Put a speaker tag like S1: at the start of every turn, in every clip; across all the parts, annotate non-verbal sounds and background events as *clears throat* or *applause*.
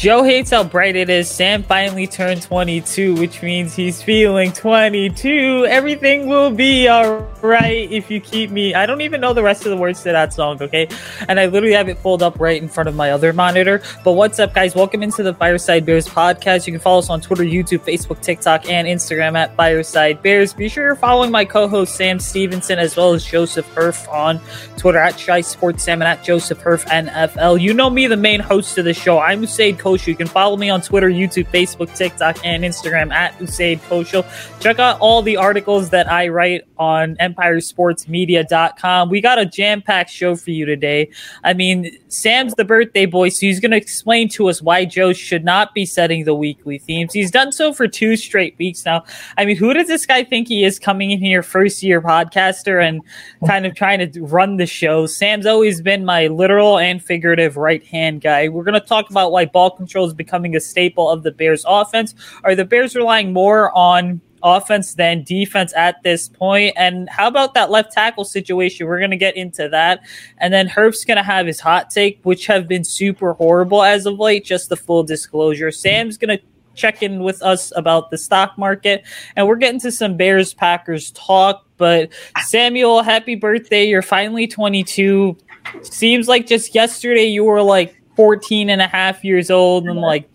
S1: Joe hates how bright it is. Sam finally turned 22, which means he's feeling 22. Everything will be all right if you keep me. I don't even know the rest of the words to that song, okay? And I literally have it pulled up right in front of my other monitor. But what's up, guys? Welcome into the Fireside Bears podcast. You can follow us on Twitter, YouTube, Facebook, TikTok, and Instagram at Fireside Bears. Be sure you're following my co host, Sam Stevenson, as well as Joseph Herf on Twitter at Shy Sports Sam and at Joseph Herf NFL. You know me, the main host of the show. I'm Usaid Koshu. You can follow me on Twitter, YouTube, Facebook, TikTok, and Instagram at Usaid Koshu. Check out all the articles that I write on EmpireSportsMedia.com. We got a jam packed show for you today. I mean, Sam's the birthday boy, so he's going to explain to us why Joe should not be setting the weekly themes. He's done so for two straight weeks now. I mean, who does this guy think he is coming in here, first year podcaster, and kind of trying to run the show? Sam's always been my literal and figurative right hand guy. We're going to talk about why ball control is becoming a staple of the Bears offense. Are the Bears relying more on offense than defense at this point. And how about that left tackle situation? We're going to get into that. And then Herf's going to have his hot take, which have been super horrible as of late, just the full disclosure. Sam's going to check in with us about the stock market. And we're getting to some Bears Packers talk. But Samuel, happy birthday. You're finally 22. Seems like just yesterday you were like 14 and a half years old and like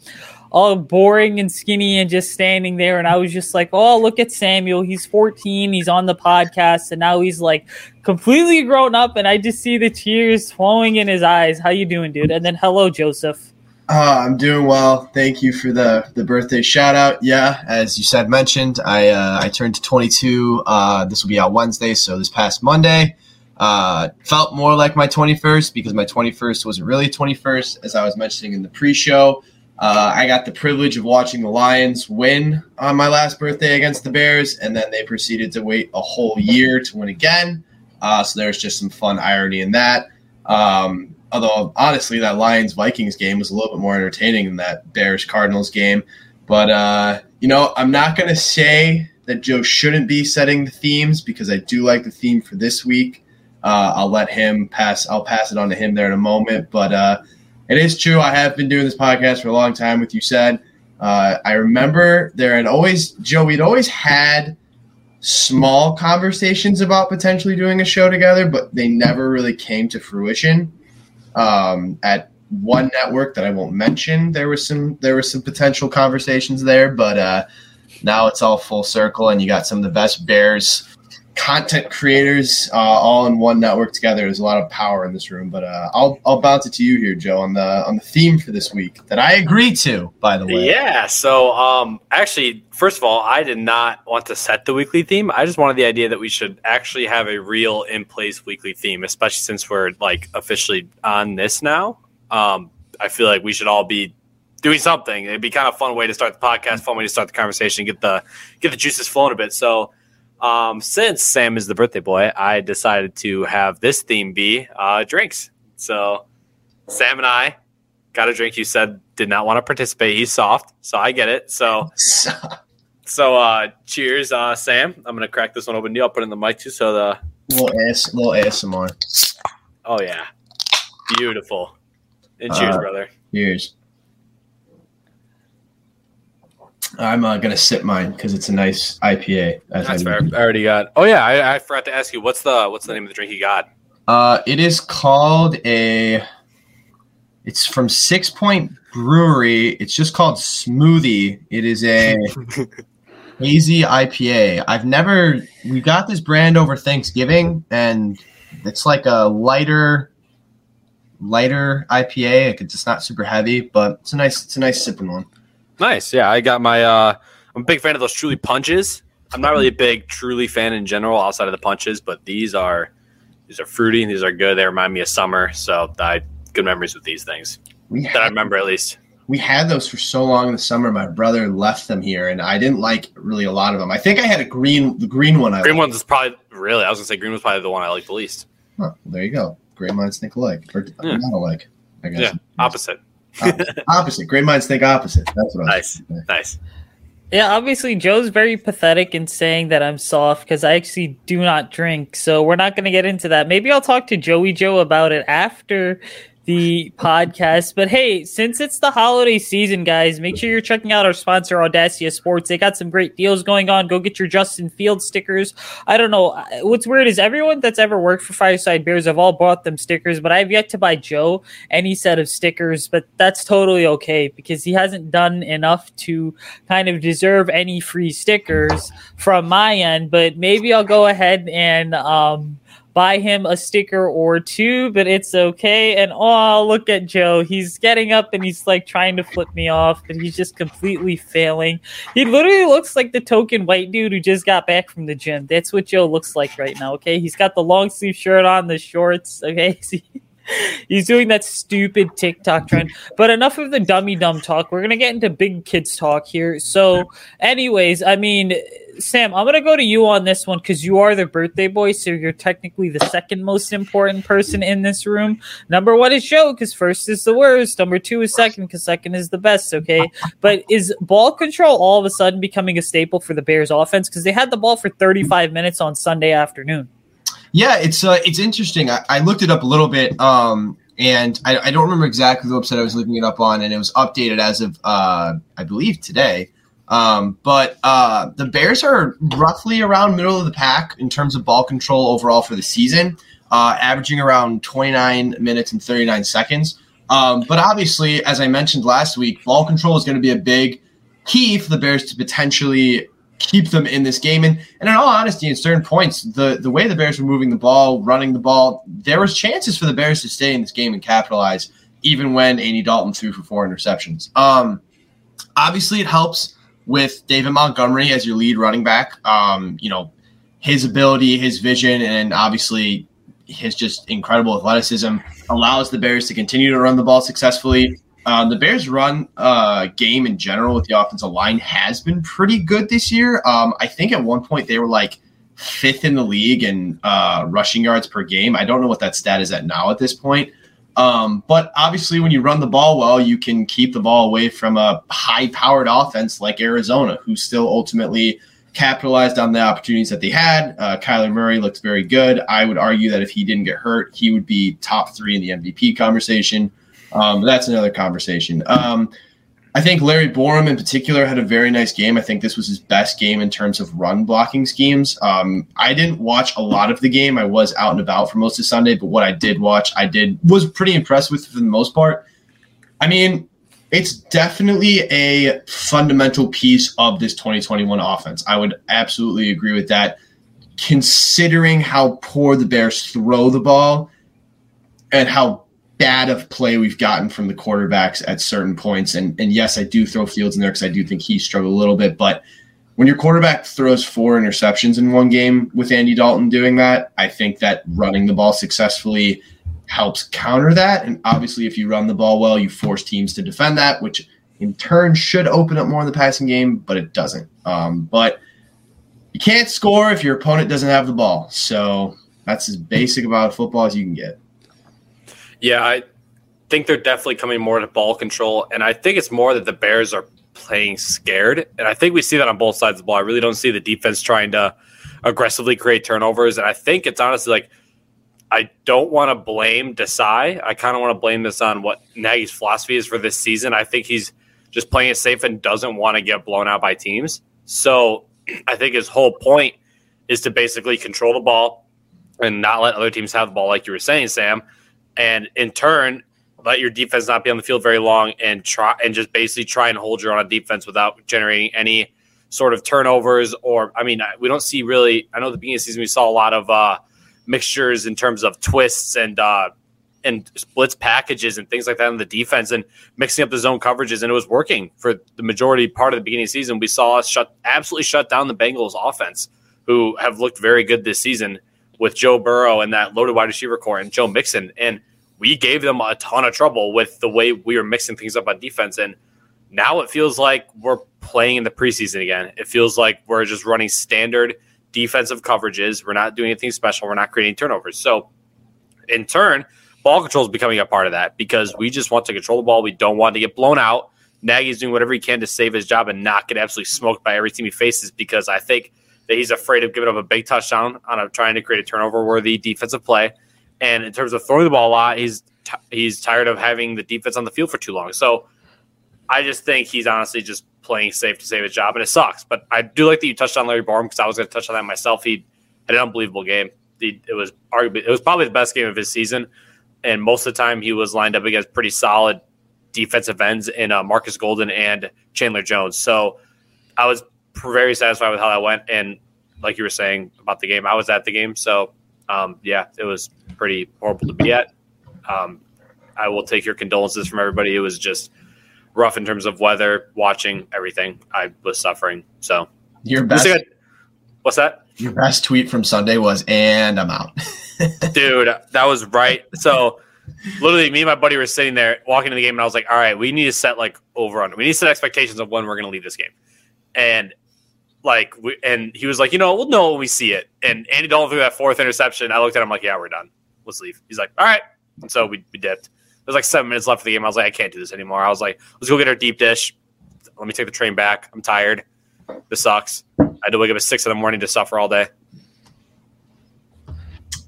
S1: all boring and skinny and just standing there. And I was just like, oh, look at Samuel. He's 14. He's on the podcast. And now he's like completely grown up. And I just see the tears flowing in his eyes. How you doing, dude? And then hello, Joseph.
S2: Uh, I'm doing well. Thank you for the the birthday shout out. Yeah, as you said, mentioned, I uh, I turned 22. Uh, this will be out Wednesday, so this past Monday. Uh, felt more like my 21st because my 21st wasn't really 21st, as I was mentioning in the pre-show. Uh, I got the privilege of watching the Lions win on my last birthday against the Bears, and then they proceeded to wait a whole year to win again. Uh, so there's just some fun irony in that. Um, although honestly, that Lions Vikings game was a little bit more entertaining than that Bears Cardinals game. But uh, you know, I'm not going to say that Joe shouldn't be setting the themes because I do like the theme for this week. Uh, I'll let him pass. I'll pass it on to him there in a moment. But uh, it is true. I have been doing this podcast for a long time. With you said, uh, I remember there had always Joe. We'd always had small conversations about potentially doing a show together, but they never really came to fruition. Um, at one network that I won't mention, there was some there was some potential conversations there, but uh, now it's all full circle, and you got some of the best Bears content creators uh, all in one network together. There's a lot of power in this room. But uh, I'll I'll bounce it to you here, Joe, on the on the theme for this week that I agree to. By the way,
S3: yeah. So um, actually, first of all, I did not want to set the weekly theme. I just wanted the idea that we should actually have a real in place weekly theme, especially since we're like officially on this now. Um, I feel like we should all be doing something. It'd be kind of fun way to start the podcast, fun way to start the conversation, get the get the juices flowing a bit. So um, since Sam is the birthday boy, I decided to have this theme be uh, drinks. So Sam and I got a drink. You said did not want to participate. He's soft, so I get it. So, *laughs* so uh, cheers, uh, Sam. I'm gonna crack this one open. I'll put in the mic too. So the
S2: little ass, little ASMR.
S3: Oh yeah, beautiful. And cheers, uh, brother.
S2: Cheers. I'm uh, gonna sip mine because it's a nice IPA.
S3: That's fair. I already got. Oh yeah, I, I, forgot to ask you. What's the what's the name of the drink you got?
S2: Uh, it is called a. It's from Sixpoint Brewery. It's just called Smoothie. It is a *laughs* hazy IPA. I've never. We got this brand over Thanksgiving, and it's like a lighter, lighter IPA. It's not super heavy, but it's a nice. It's a nice sipping one.
S3: Nice. Yeah, I got my. Uh, I'm a big fan of those Truly punches. I'm not really a big Truly fan in general, outside of the punches, but these are these are fruity and these are good. They remind me of summer, so I good memories with these things we that had, I remember at least.
S2: We had those for so long in the summer. My brother left them here, and I didn't like really a lot of them. I think I had a green, the green one.
S3: I green one's probably really. I was gonna say green was probably the one I like the least.
S2: Huh, well, there you go. Great minds think alike, or yeah. not alike.
S3: I guess. Yeah, opposite *laughs*
S2: opposite. Great minds think opposite. That's what I
S3: nice. Nice.
S1: Yeah, obviously Joe's very pathetic in saying that I'm soft because I actually do not drink. So we're not going to get into that. Maybe I'll talk to Joey Joe about it after the podcast. But hey, since it's the holiday season, guys, make sure you're checking out our sponsor, Audacia Sports. They got some great deals going on. Go get your Justin Field stickers. I don't know. What's weird is everyone that's ever worked for Fireside Bears have all bought them stickers, but I've yet to buy Joe any set of stickers, but that's totally okay because he hasn't done enough to kind of deserve any free stickers from my end. But maybe I'll go ahead and, um, buy him a sticker or two, but it's okay. And oh, look at Joe. He's getting up and he's like trying to flip me off, but he's just completely failing. He literally looks like the token white dude who just got back from the gym. That's what Joe looks like right now, okay? He's got the long sleeve shirt on, the shorts, okay? *laughs* He's doing that stupid TikTok trend. But enough of the dummy dumb talk. We're gonna get into big kids talk here. So, anyways, I mean, Sam, I'm gonna go to you on this one because you are the birthday boy, so you're technically the second most important person in this room. Number one is Joe because first is the worst. Number two is second because second is the best. Okay, *laughs* but is ball control all of a sudden becoming a staple for the Bears offense because they had the ball for 35 minutes on Sunday afternoon?
S2: Yeah, it's uh, it's interesting. I, I looked it up a little bit, um, and I, I, don't remember exactly the website I was looking it up on, and it was updated as of uh, I believe today. Um, but uh, the Bears are roughly around middle of the pack in terms of ball control overall for the season, uh, averaging around 29 minutes and 39 seconds. Um, but obviously, as I mentioned last week, ball control is going to be a big key for the Bears to potentially keep them in this game. And, and in all honesty, in certain points, the, the way the Bears were moving the ball, running the ball, there was chances for the Bears to stay in this game and capitalize, even when Andy Dalton threw for four interceptions. Um, obviously, it helps with David Montgomery as your lead running back. Um, you know, his ability, his vision, and obviously his just incredible athleticism allows the Bears to continue to run the ball successfully. Uh, the Bears' run uh, game in general with the offensive line has been pretty good this year. Um, I think at one point they were like fifth in the league in uh, rushing yards per game. I don't know what that stat is at now at this point. Um, but obviously, when you run the ball well, you can keep the ball away from a high powered offense like Arizona, who still ultimately capitalized on the opportunities that they had. Uh, Kyler Murray looked very good. I would argue that if he didn't get hurt, he would be top three in the MVP conversation. Um, that's another conversation. Um, I think Larry Borom in particular had a very nice game. I think this was his best game in terms of run blocking schemes. Um, I didn't watch a lot of the game. I was out and about for most of Sunday, but what I did watch, I did was pretty impressed with for the most part. I mean, it's definitely a fundamental piece of this 2021 offense. I would absolutely agree with that. Considering how poor the Bears throw the ball and how bad of play we've gotten from the quarterbacks at certain points. And and yes, I do throw Fields in there because I do think he struggled a little bit. But when your quarterback throws four interceptions in one game with Andy Dalton doing that, I think that running the ball successfully helps counter that. And obviously, if you run the ball well, you force teams to defend that, which in turn should open up more in the passing game, but it doesn't. Um, but you can't score if your opponent doesn't have the ball. So that's as basic about football as you can get.
S3: Yeah, I think they're definitely coming more to ball control, and I think it's more that the Bears are playing scared, and I think we see that on both sides of the ball. I really don't see the defense trying to aggressively create turnovers, and I think it's honestly like I don't want to blame Desai. I kind of want to blame this on what Nagy's philosophy is for this season. I think he's just playing it safe and doesn't want to get blown out by teams. So *clears throat* I think his whole point is to basically control the ball and not let other teams have the ball, like you were saying, Sam and in turn let your defense not be on the field very long and try and just basically try and hold your own defense without generating any sort of turnovers or I mean we don't see really I know the beginning of the season we saw a lot of uh, mixtures in terms of twists and uh, and splits packages and things like that in the defense and mixing up the zone coverages and it was working for the majority part of the beginning of the season. We saw us shut absolutely shut down the Bengals offense who have looked very good this season with Joe Burrow and that loaded wide receiver core and Joe Mixon. And we gave them a ton of trouble with the way we were mixing things up on defense. And now it feels like we're playing in the preseason again. It feels like we're just running standard defensive coverages. We're not doing anything special. We're not creating turnovers. So, in turn, ball control is becoming a part of that because we just want to control the ball. We don't want to get blown out. Nagy's doing whatever he can to save his job and not get absolutely smoked by every team he faces because I think – that he's afraid of giving up a big touchdown on a, trying to create a turnover worthy defensive play. And in terms of throwing the ball a lot, he's t- he's tired of having the defense on the field for too long. So I just think he's honestly just playing safe to save his job, and it sucks. But I do like that you touched on Larry Borom because I was going to touch on that myself. He had an unbelievable game. He, it was arguably it was probably the best game of his season, and most of the time he was lined up against pretty solid defensive ends in uh, Marcus Golden and Chandler Jones. So I was very satisfied with how that went, and like you were saying about the game, I was at the game, so um, yeah, it was pretty horrible to be at. Um, I will take your condolences from everybody. It was just rough in terms of weather, watching everything. I was suffering. So
S2: your best,
S3: what's that?
S2: Your best tweet from Sunday was, "And I'm out." *laughs*
S3: Dude, that was right. So literally, me and my buddy were sitting there walking to the game, and I was like, "All right, we need to set like over under. We need to set expectations of when we're going to leave this game." And like, we, and he was like, "You know, we'll know when we see it." And Andy Dalton threw that fourth interception. I looked at him like, "Yeah, we're done. Let's leave." He's like, "All right." And so we, we dipped. There's like seven minutes left of the game. I was like, I can't do this anymore. I was like, let's go get our deep dish. Let me take the train back. I'm tired. This sucks. I had to wake up at six in the morning to suffer all day.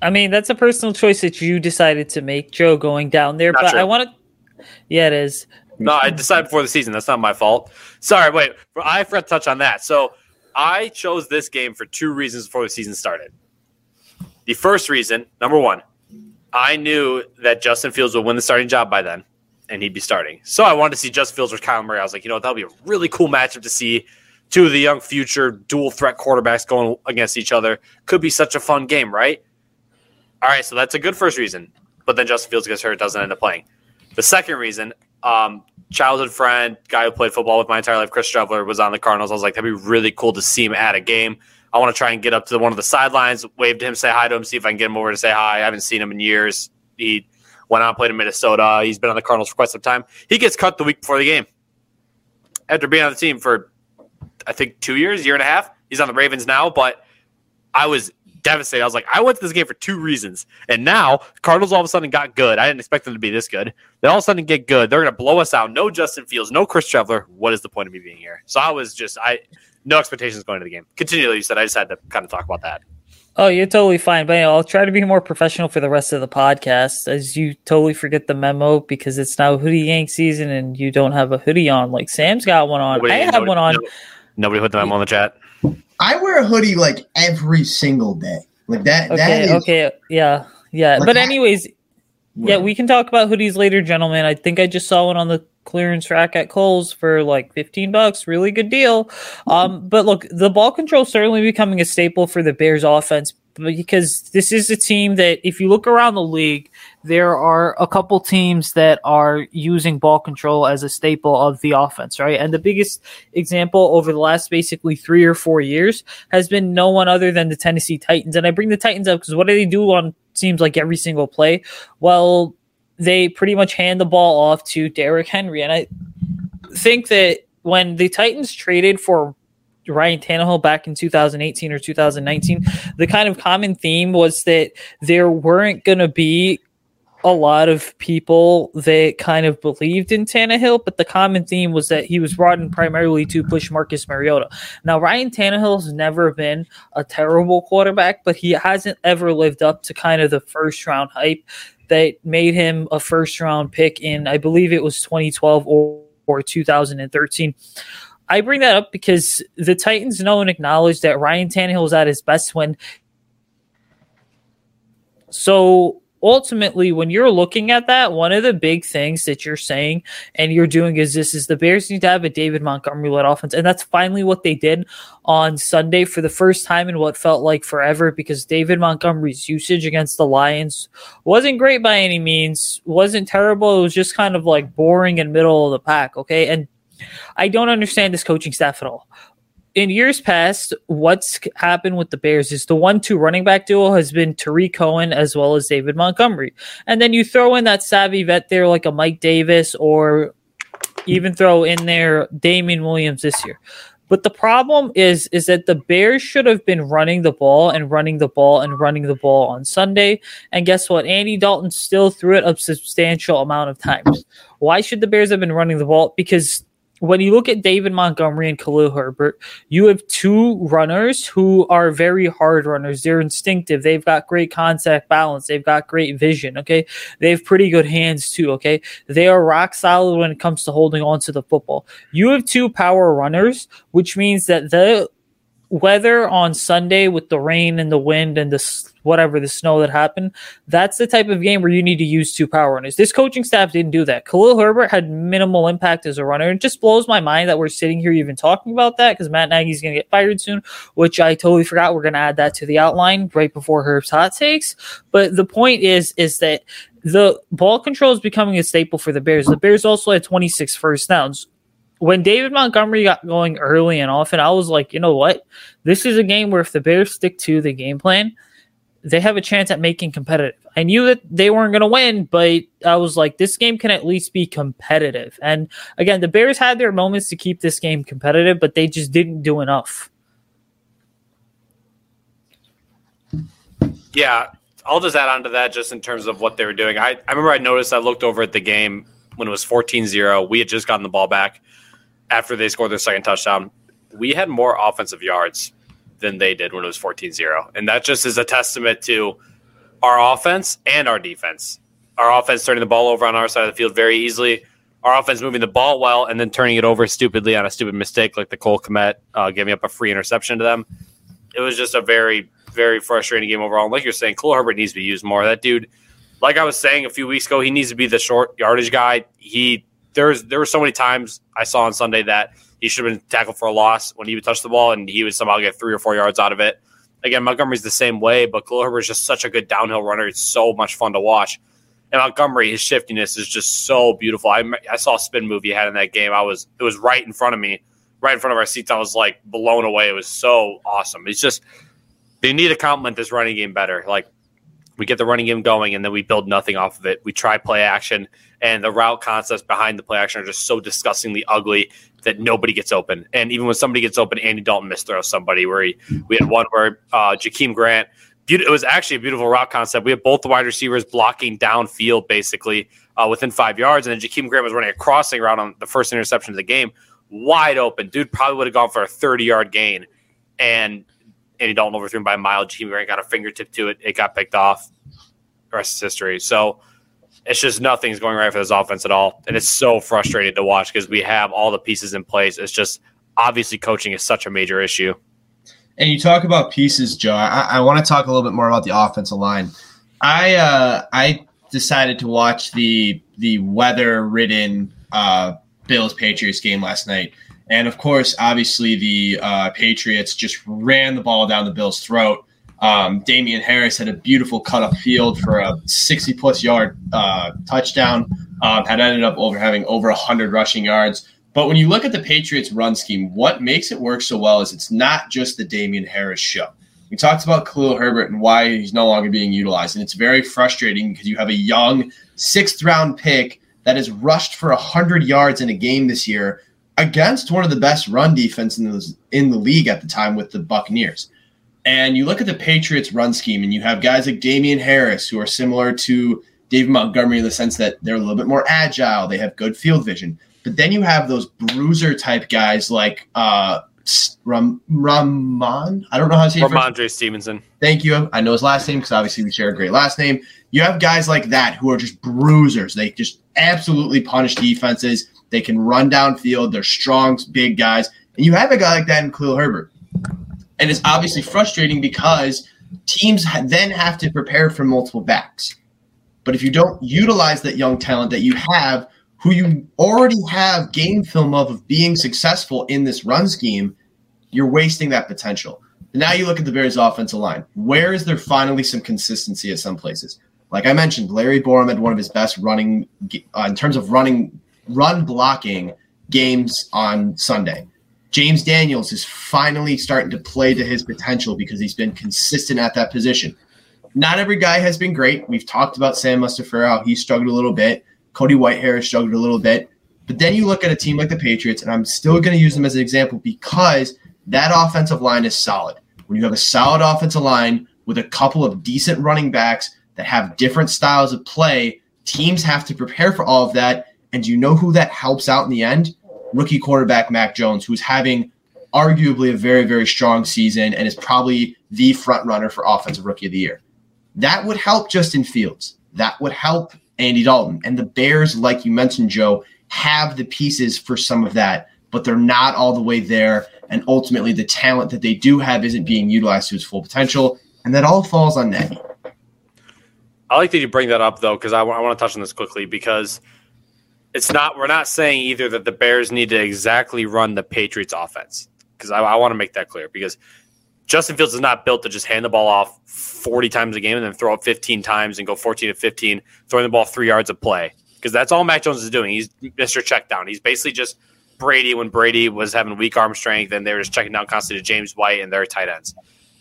S1: I mean, that's a personal choice that you decided to make, Joe, going down there.
S3: Not
S1: but
S3: true.
S1: I want to. Yeah, it is.
S3: No, I decided before the season. That's not my fault. Sorry, wait. I forgot to touch on that. So I chose this game for two reasons before the season started. The first reason, number one, I knew that Justin Fields would win the starting job by then, and he'd be starting. So I wanted to see Justin Fields with Kyler Murray. I was like, you know, what, that'll be a really cool matchup to see two of the young future dual threat quarterbacks going against each other. Could be such a fun game, right? All right, so that's a good first reason. But then Justin Fields gets hurt, doesn't end up playing. The second reason, um, childhood friend, guy who played football with my entire life, Chris Streveler, was on the Cardinals. I was like, that'd be really cool to see him at a game. I want to try and get up to one of the sidelines, wave to him, say hi to him, see if I can get him over to say hi. I haven't seen him in years. He went on played in Minnesota. He's been on the Cardinals for quite some time. He gets cut the week before the game after being on the team for I think two years, year and a half. He's on the Ravens now, but I was devastated. I was like, I went to this game for two reasons, and now Cardinals all of a sudden got good. I didn't expect them to be this good. They all of a sudden get good. They're going to blow us out. No Justin Fields, no Chris Streveler. What is the point of me being here? So I was just I no expectations going to the game. Continually, you said I just had to kind of talk about that.
S1: Oh, you're totally fine. But I'll try to be more professional for the rest of the podcast as you totally forget the memo because it's now hoodie yank season and you don't have a hoodie on. Like Sam's got one on.
S3: Nobody-
S1: I have
S3: nobody-
S1: one on.
S3: no- Nobody put the memo in the chat.
S2: I wear a hoodie like every single day. Like that. that
S1: Okay,
S2: is,
S1: okay, yeah, yeah.
S2: Like
S1: but
S2: that-
S1: anyways, yeah, we can talk about hoodies later, gentlemen. I think I just saw one on the clearance rack at Kohl's for like 15 bucks. Really good deal. Um, but look, the ball control certainly becoming a staple for the Bears offense because this is a team that if you look around the league, there are a couple teams that are using ball control as a staple of the offense, right? And the biggest example over the last basically three or four years has been no one other than the Tennessee Titans. And I bring the Titans up because what do they do on seems like every single play? Well, they pretty much hand the ball off to Derrick Henry. And I think that when the Titans traded for Ryan Tannehill back in 2018 or 2019, the kind of common theme was that there weren't going to be a lot of people that kind of believed in Tannehill, but the common theme was that he was brought in primarily to push Marcus Mariota. Now, Ryan Tannehill's never been a terrible quarterback, but he hasn't ever lived up to kind of the first round hype that made him a first round pick in, I believe it was 2012 or, or 2013. I bring that up because the Titans know and acknowledge that Ryan Tannehill is at his best when. So ultimately, when you're looking at that, one of the big things that you're saying and you're doing is this: is the Bears need to have a David Montgomery led offense, and that's finally what they did on Sunday for the first time in what felt like forever. Because David Montgomery's usage against the Lions wasn't great by any means, wasn't terrible. It was just kind of like boring and middle of the pack. Okay, and I don't understand this coaching staff at all. In years past, what's happened with the Bears is the one-two running back duo has been Tarik Cohen as well as David Montgomery, and then you throw in that savvy vet there like a Mike Davis, or even throw in there Damien Williams this year. But the problem is, is that the Bears should have been running the ball and running the ball and running the ball on Sunday. And guess what? Andy Dalton still threw it a substantial amount of times. Why should the Bears have been running the ball? Because when you look at David Montgomery and Khalil Herbert, you have two runners who are very hard runners. They're instinctive. They've got great contact balance. They've got great vision. Okay. They have pretty good hands too. Okay. They are rock solid when it comes to holding on to the football. You have two power runners, which means that the weather on Sunday with the rain and the wind and the whatever the snow that happened, that's the type of game where you need to use two power runners. This coaching staff didn't do that. Khalil Herbert had minimal impact as a runner. It just blows my mind that we're sitting here even talking about that because Matt Nagy's going to get fired soon, which I totally forgot. We're going to add that to the outline right before Herb's hot takes. But the point is, is that the ball control is becoming a staple for the Bears. The Bears also had 26 first downs when David Montgomery got going early and often, I was like, you know what? This is a game where if the Bears stick to the game plan, they have a chance at making competitive. I knew that they weren't going to win, but I was like, this game can at least be competitive. And again, the Bears had their moments to keep this game competitive, but they just didn't do enough.
S3: Yeah, I'll just add on to that just in terms of what they were doing. I, I remember I noticed I looked over at the game when it was 14 0. We had just gotten the ball back after they scored their second touchdown, we had more offensive yards than they did when it was 14 0. And that just is a testament to our offense and our defense. Our offense turning the ball over on our side of the field very easily. Our offense moving the ball well and then turning it over stupidly on a stupid mistake like the Cole Kmet uh, giving up a free interception to them. It was just a very, very frustrating game overall. And like you're saying, Cole Herbert needs to be used more. That dude, like I was saying a few weeks ago, he needs to be the short yardage guy. He there's there were so many times I saw on Sunday that he should have been tackled for a loss when he would touch the ball and he would somehow get three or four yards out of it. Again, Montgomery's the same way, but Khalil Herbert is just such a good downhill runner. It's so much fun to watch. And Montgomery, his shiftiness is just so beautiful. I, I saw a spin move he had in that game. I was it was right in front of me, right in front of our seats. I was like blown away. It was so awesome. It's just they need to complement this running game better. Like we get the running game going and then we build nothing off of it. We try play action and the route concepts behind the play action are just so disgustingly ugly that nobody gets open. And even when somebody gets open, Andy Dalton misthrows somebody where he, we had one where uh, Jakeem Grant, it was actually a beautiful route concept. We had both the wide receivers blocking downfield basically uh, within five yards. And then Jakeem Grant was running a crossing route on the first interception of the game, wide open. Dude probably would have gone for a 30 yard gain. And Andy Dalton overthrew him by a mile. Jakeem Grant got a fingertip to it. It got picked off. The rest is history. So it's just nothing's going right for this offense at all. And it's so frustrating to watch because we have all the pieces in place. It's just obviously coaching is such a major issue.
S2: And you talk about pieces, Joe. I, I want to talk a little bit more about the offensive line. I uh, I decided to watch the the weather ridden uh, Bills Patriots game last night. And of course, obviously, the uh, Patriots just ran the ball down the Bills' throat. Um, Damien Harris had a beautiful cut up field for a 60 plus yard uh, touchdown. Um, had ended up over having over 100 rushing yards. But when you look at the Patriots' run scheme, what makes it work so well is it's not just the Damien Harris show. We talked about Khalil Herbert and why he's no longer being utilized, and it's very frustrating because you have a young sixth round pick that has rushed for 100 yards in a game this year against one of the best run defense in the, in the league at the time with the Buccaneers. And you look at the Patriots run scheme, and you have guys like Damien Harris who are similar to David Montgomery in the sense that they're a little bit more agile, they have good field vision. But then you have those bruiser type guys like uh, Ram- Ramon. I don't know how to say
S3: it. Rhamondre Stevenson.
S2: Thank you. I know his last name because obviously we share a great last name. You have guys like that who are just bruisers. They just absolutely punish defenses. They can run downfield. They're strong, big guys. And you have a guy like that in Khalil Herbert. And it's obviously frustrating because teams then have to prepare for multiple backs. But if you don't utilize that young talent that you have, who you already have game film of of being successful in this run scheme, you're wasting that potential. And now you look at the Bears' offensive line. Where is there finally some consistency at some places? Like I mentioned, Larry Borom had one of his best running uh, in terms of running run blocking games on Sunday. James Daniels is finally starting to play to his potential because he's been consistent at that position. Not every guy has been great. We've talked about Sam Mustipher, how he struggled a little bit. Cody Whitehair struggled a little bit. But then you look at a team like the Patriots, and I'm still going to use them as an example because that offensive line is solid. When you have a solid offensive line with a couple of decent running backs that have different styles of play, teams have to prepare for all of that. And you know who that helps out in the end? Rookie quarterback Mac Jones, who's having arguably a very, very strong season and is probably the front runner for offensive rookie of the year. That would help Justin Fields. That would help Andy Dalton. And the Bears, like you mentioned, Joe, have the pieces for some of that, but they're not all the way there. And ultimately, the talent that they do have isn't being utilized to its full potential. And that all falls on Nagy.
S3: I like that you bring that up, though, because I, w- I want to touch on this quickly because it's not, we're not saying either that the Bears need to exactly run the Patriots offense because I, I want to make that clear because Justin Fields is not built to just hand the ball off 40 times a game and then throw it 15 times and go 14 to 15, throwing the ball three yards of play. Because that's all Mac Jones is doing. He's Mr. Check Down. He's basically just Brady when Brady was having weak arm strength and they were just checking down constantly to James White and their tight ends.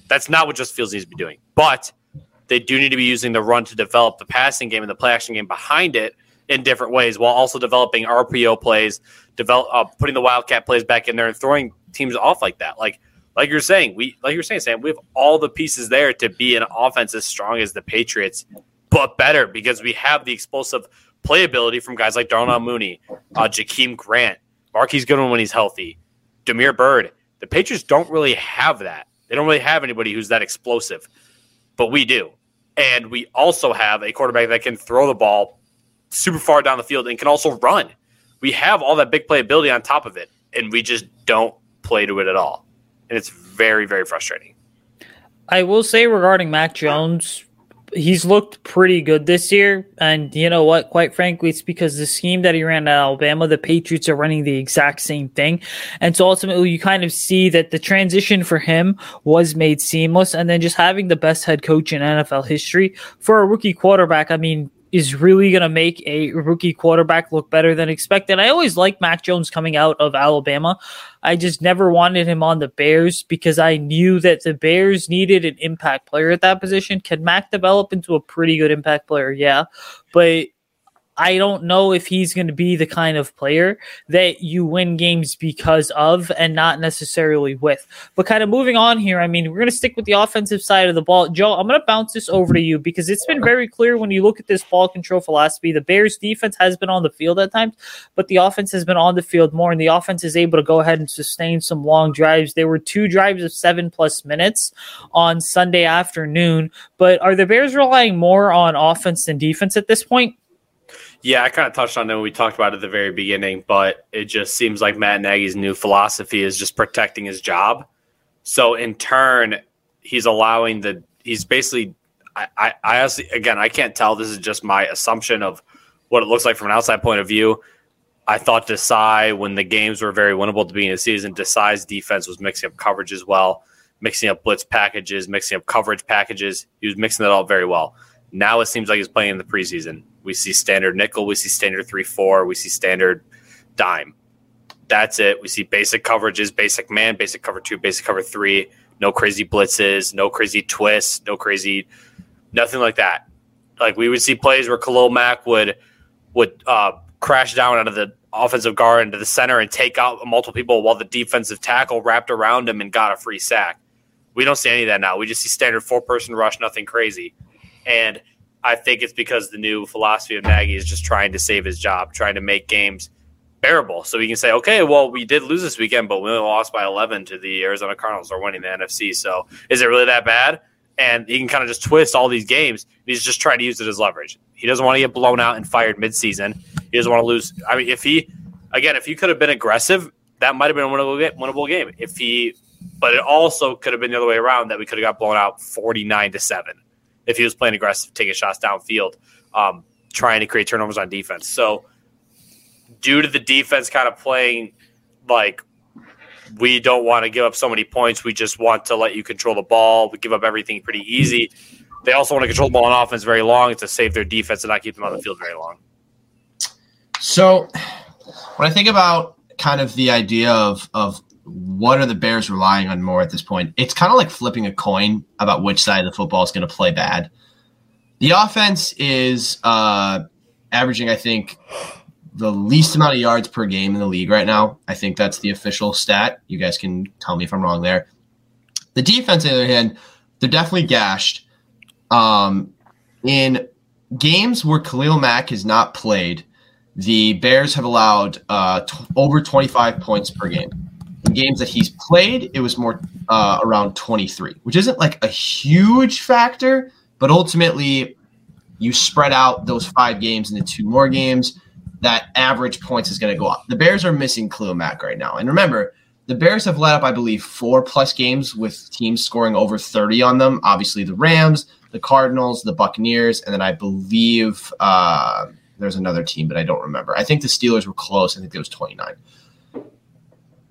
S3: That's not what Justin Fields needs to be doing. But they do need to be using the run to develop the passing game and the play action game behind it in different ways while also developing RPO plays, develop uh, putting the wildcat plays back in there and throwing teams off like that. Like like you're saying, we like you're saying, Sam, we have all the pieces there to be an offense as strong as the Patriots, but better because we have the explosive playability from guys like Darnell Mooney, uh, Jakeem Grant, Marquise Goodwin when he's healthy, Damiere Byrd. The Patriots don't really have that. They don't really have anybody who's that explosive, but we do. And we also have a quarterback that can throw the ball super far down the field and can also run. We have all that big playability on top of it, and we just don't play to it at all and it's very very frustrating.
S1: I will say regarding Mac Jones, he's looked pretty good this year, and you know what? Quite frankly, it's because the scheme that he ran at Alabama, the Patriots are running the exact same thing, and so ultimately you kind of see that the transition for him was made seamless, and then just having the best head coach in NFL history for a rookie quarterback. I mean, is really going to make a rookie quarterback look better than expected. I always liked Mac Jones coming out of Alabama. I just never wanted him on the Bears because I knew that the Bears needed an impact player at that position. Can Mac develop into a pretty good impact player? Yeah. But I don't know if he's going to be the kind of player that you win games because of and not necessarily with. But kind of moving on here, I mean, we're going to stick with the offensive side of the ball. Joe, I'm going to bounce this over to you because it's been very clear when you look at this ball control philosophy. The Bears defense has been on the field at times, but the offense has been on the field more, and the offense is able to go ahead and sustain some long drives. There were two drives of seven plus minutes on Sunday afternoon, but are the Bears relying more on offense than defense at this point?
S3: Yeah, I kind of touched on it when we talked about it at the very beginning, but it just seems like Matt Nagy's new philosophy is just protecting his job. So in turn, he's allowing the he's basically I, I, I honestly again I can't tell. This is just my assumption of what it looks like from an outside point of view. I thought Desai, when the games were very winnable the beginning of the season, Desai's defense was mixing up coverage as well, mixing up blitz packages, mixing up coverage packages. He was mixing that all very well. Now it seems like he's playing in the preseason. We see standard nickel, we see standard three four, we see standard dime. That's it. We see basic coverages, basic man, basic cover two, basic cover three. No crazy blitzes, no crazy twists, no crazy, nothing like that. Like we would see plays where Khalil Mack would would uh, crash down out of the offensive guard into the center and take out multiple people while the defensive tackle wrapped around him and got a free sack. We don't see any of that now. We just see standard four person rush, nothing crazy. And I think it's because the new philosophy of Nagy is just trying to save his job, trying to make games bearable. So we can say, okay, well, we did lose this weekend, but we only lost by 11 to the Arizona Cardinals are winning the NFC. So is it really that bad? And he can kind of just twist all these games. He's just trying to use it as leverage. He doesn't want to get blown out and fired midseason. He doesn't want to lose. I mean, if he, again, if he could have been aggressive, that might have been a winnable, winnable game. If he, but it also could have been the other way around that we could have got blown out 49 to 7 if he was playing aggressive, taking shots downfield, um, trying to create turnovers on defense. So, due to the defense kind of playing like we don't want to give up so many points, we just want to let you control the ball. We give up everything pretty easy. They also want to control the ball on offense very long to save their defense and not keep them on the field very long.
S2: So, when I think about kind of the idea of of what are the Bears relying on more at this point? It's kind of like flipping a coin about which side of the football is going to play bad. The offense is uh, averaging, I think, the least amount of yards per game in the league right now. I think that's the official stat. You guys can tell me if I'm wrong there. The defense, on the other hand, they're definitely gashed. Um, in games where Khalil Mack has not played, the Bears have allowed uh, t- over 25 points per game. Games that he's played, it was more uh, around 23, which isn't like a huge factor, but ultimately, you spread out those five games into two more games. That average points is going to go up. The Bears are missing Khalil Mack right now, and remember, the Bears have led up, I believe, four plus games with teams scoring over 30 on them. Obviously, the Rams, the Cardinals, the Buccaneers, and then I believe uh, there's another team, but I don't remember. I think the Steelers were close. I think it was 29.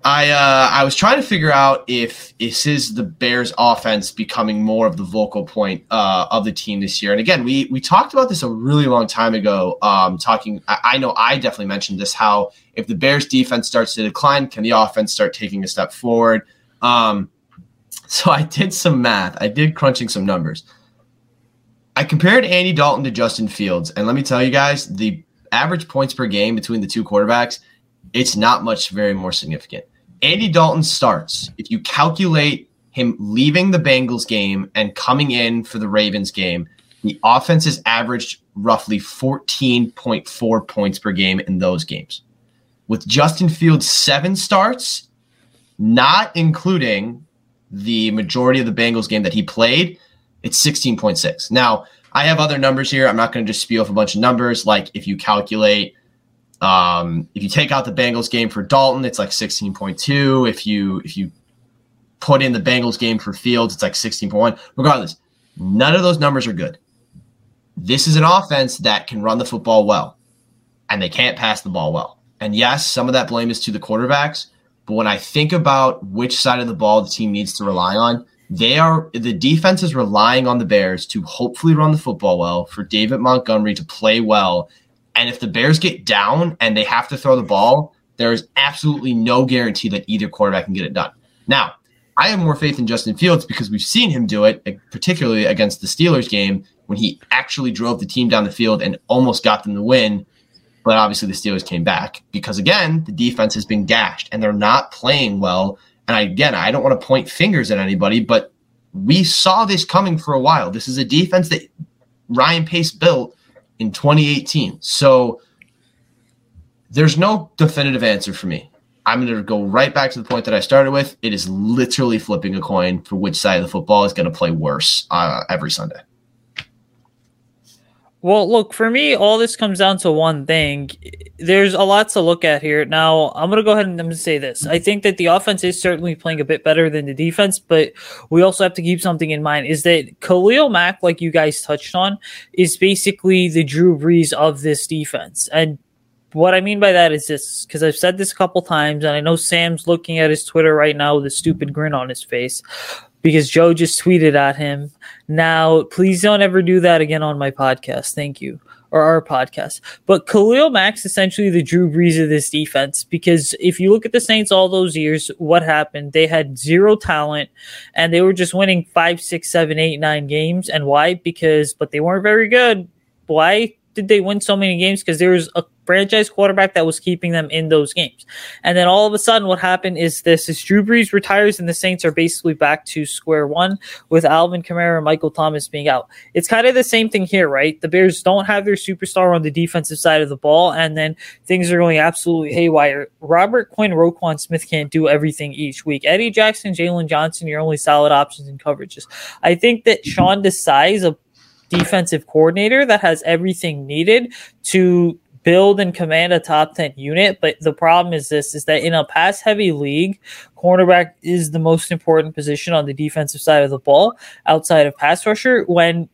S2: I uh, I was trying to figure out if this is the Bears' offense becoming more of the vocal point uh, of the team this year. And again, we we talked about this a really long time ago. Um, talking, I, I know I definitely mentioned this. How if the Bears' defense starts to decline, can the offense start taking a step forward? Um, so I did some math. I did crunching some numbers. I compared Andy Dalton to Justin Fields, and let me tell you guys, the average points per game between the two quarterbacks, it's not much very more significant. Andy Dalton starts. If you calculate him leaving the Bengals game and coming in for the Ravens game, the offense has averaged roughly 14.4 points per game in those games. With Justin Fields' seven starts, not including the majority of the Bengals game that he played, it's 16.6. Now, I have other numbers here. I'm not going to just spew off a bunch of numbers. Like if you calculate um, if you take out the Bengals game for Dalton, it's like 16.2. If you if you put in the Bengals game for Fields, it's like 16.1. Regardless, none of those numbers are good. This is an offense that can run the football well, and they can't pass the ball well. And yes, some of that blame is to the quarterbacks, but when I think about which side of the ball the team needs to rely on, they are the defense is relying on the Bears to hopefully run the football well, for David Montgomery to play well, and if the Bears get down and they have to throw the ball, there is absolutely no guarantee that either quarterback can get it done. Now, I have more faith in Justin Fields because we've seen him do it, particularly against the Steelers game when he actually drove the team down the field and almost got them the win. But obviously, the Steelers came back because, again, the defense has been gashed and they're not playing well. And I, again, I don't want to point fingers at anybody, but we saw this coming for a while. This is a defense that Ryan Pace built in 2018. So there's no definitive answer for me. I'm going to go right back to the point that I started with. It is literally flipping a coin for which side of the football is going to play worse uh, every Sunday.
S1: Well, look, for me, all this comes down to one thing. There's a lot to look at here. Now, I'm going to go ahead and I'm to say this. I think that the offense is certainly playing a bit better than the defense, but we also have to keep something in mind is that Khalil Mack, like you guys touched on, is basically the Drew Brees of this defense. And what I mean by that is this, because I've said this a couple times, and I know Sam's looking at his Twitter right now with a stupid grin on his face because Joe just tweeted at him. Now, please don't ever do that again on my podcast. Thank you. Or our podcast. But Khalil Mack's essentially the Drew Brees of this defense because if you look at the Saints all those years, what happened? They had zero talent and they were just winning five, six, seven, eight, nine games. And why? Because, but they weren't very good. Why did they win so many games? Because there was a franchise quarterback that was keeping them in those games. And then all of a sudden, what happened is this: is Drew Brees retires, and the Saints are basically back to square one with Alvin Kamara and Michael Thomas being out. It's kind of the same thing here, right? The Bears don't have their superstar on the defensive side of the ball, and then things are going absolutely haywire. Robert Quinn, Roquan Smith can't do everything each week. Eddie Jackson, Jaylon Johnson, your only solid options in coverages. I think that Sean Desai, a defensive coordinator that has everything needed to build and command a top 10 unit. But the problem is this is that in a pass heavy league, cornerback is the most important position on the defensive side of the ball outside of pass rusher. When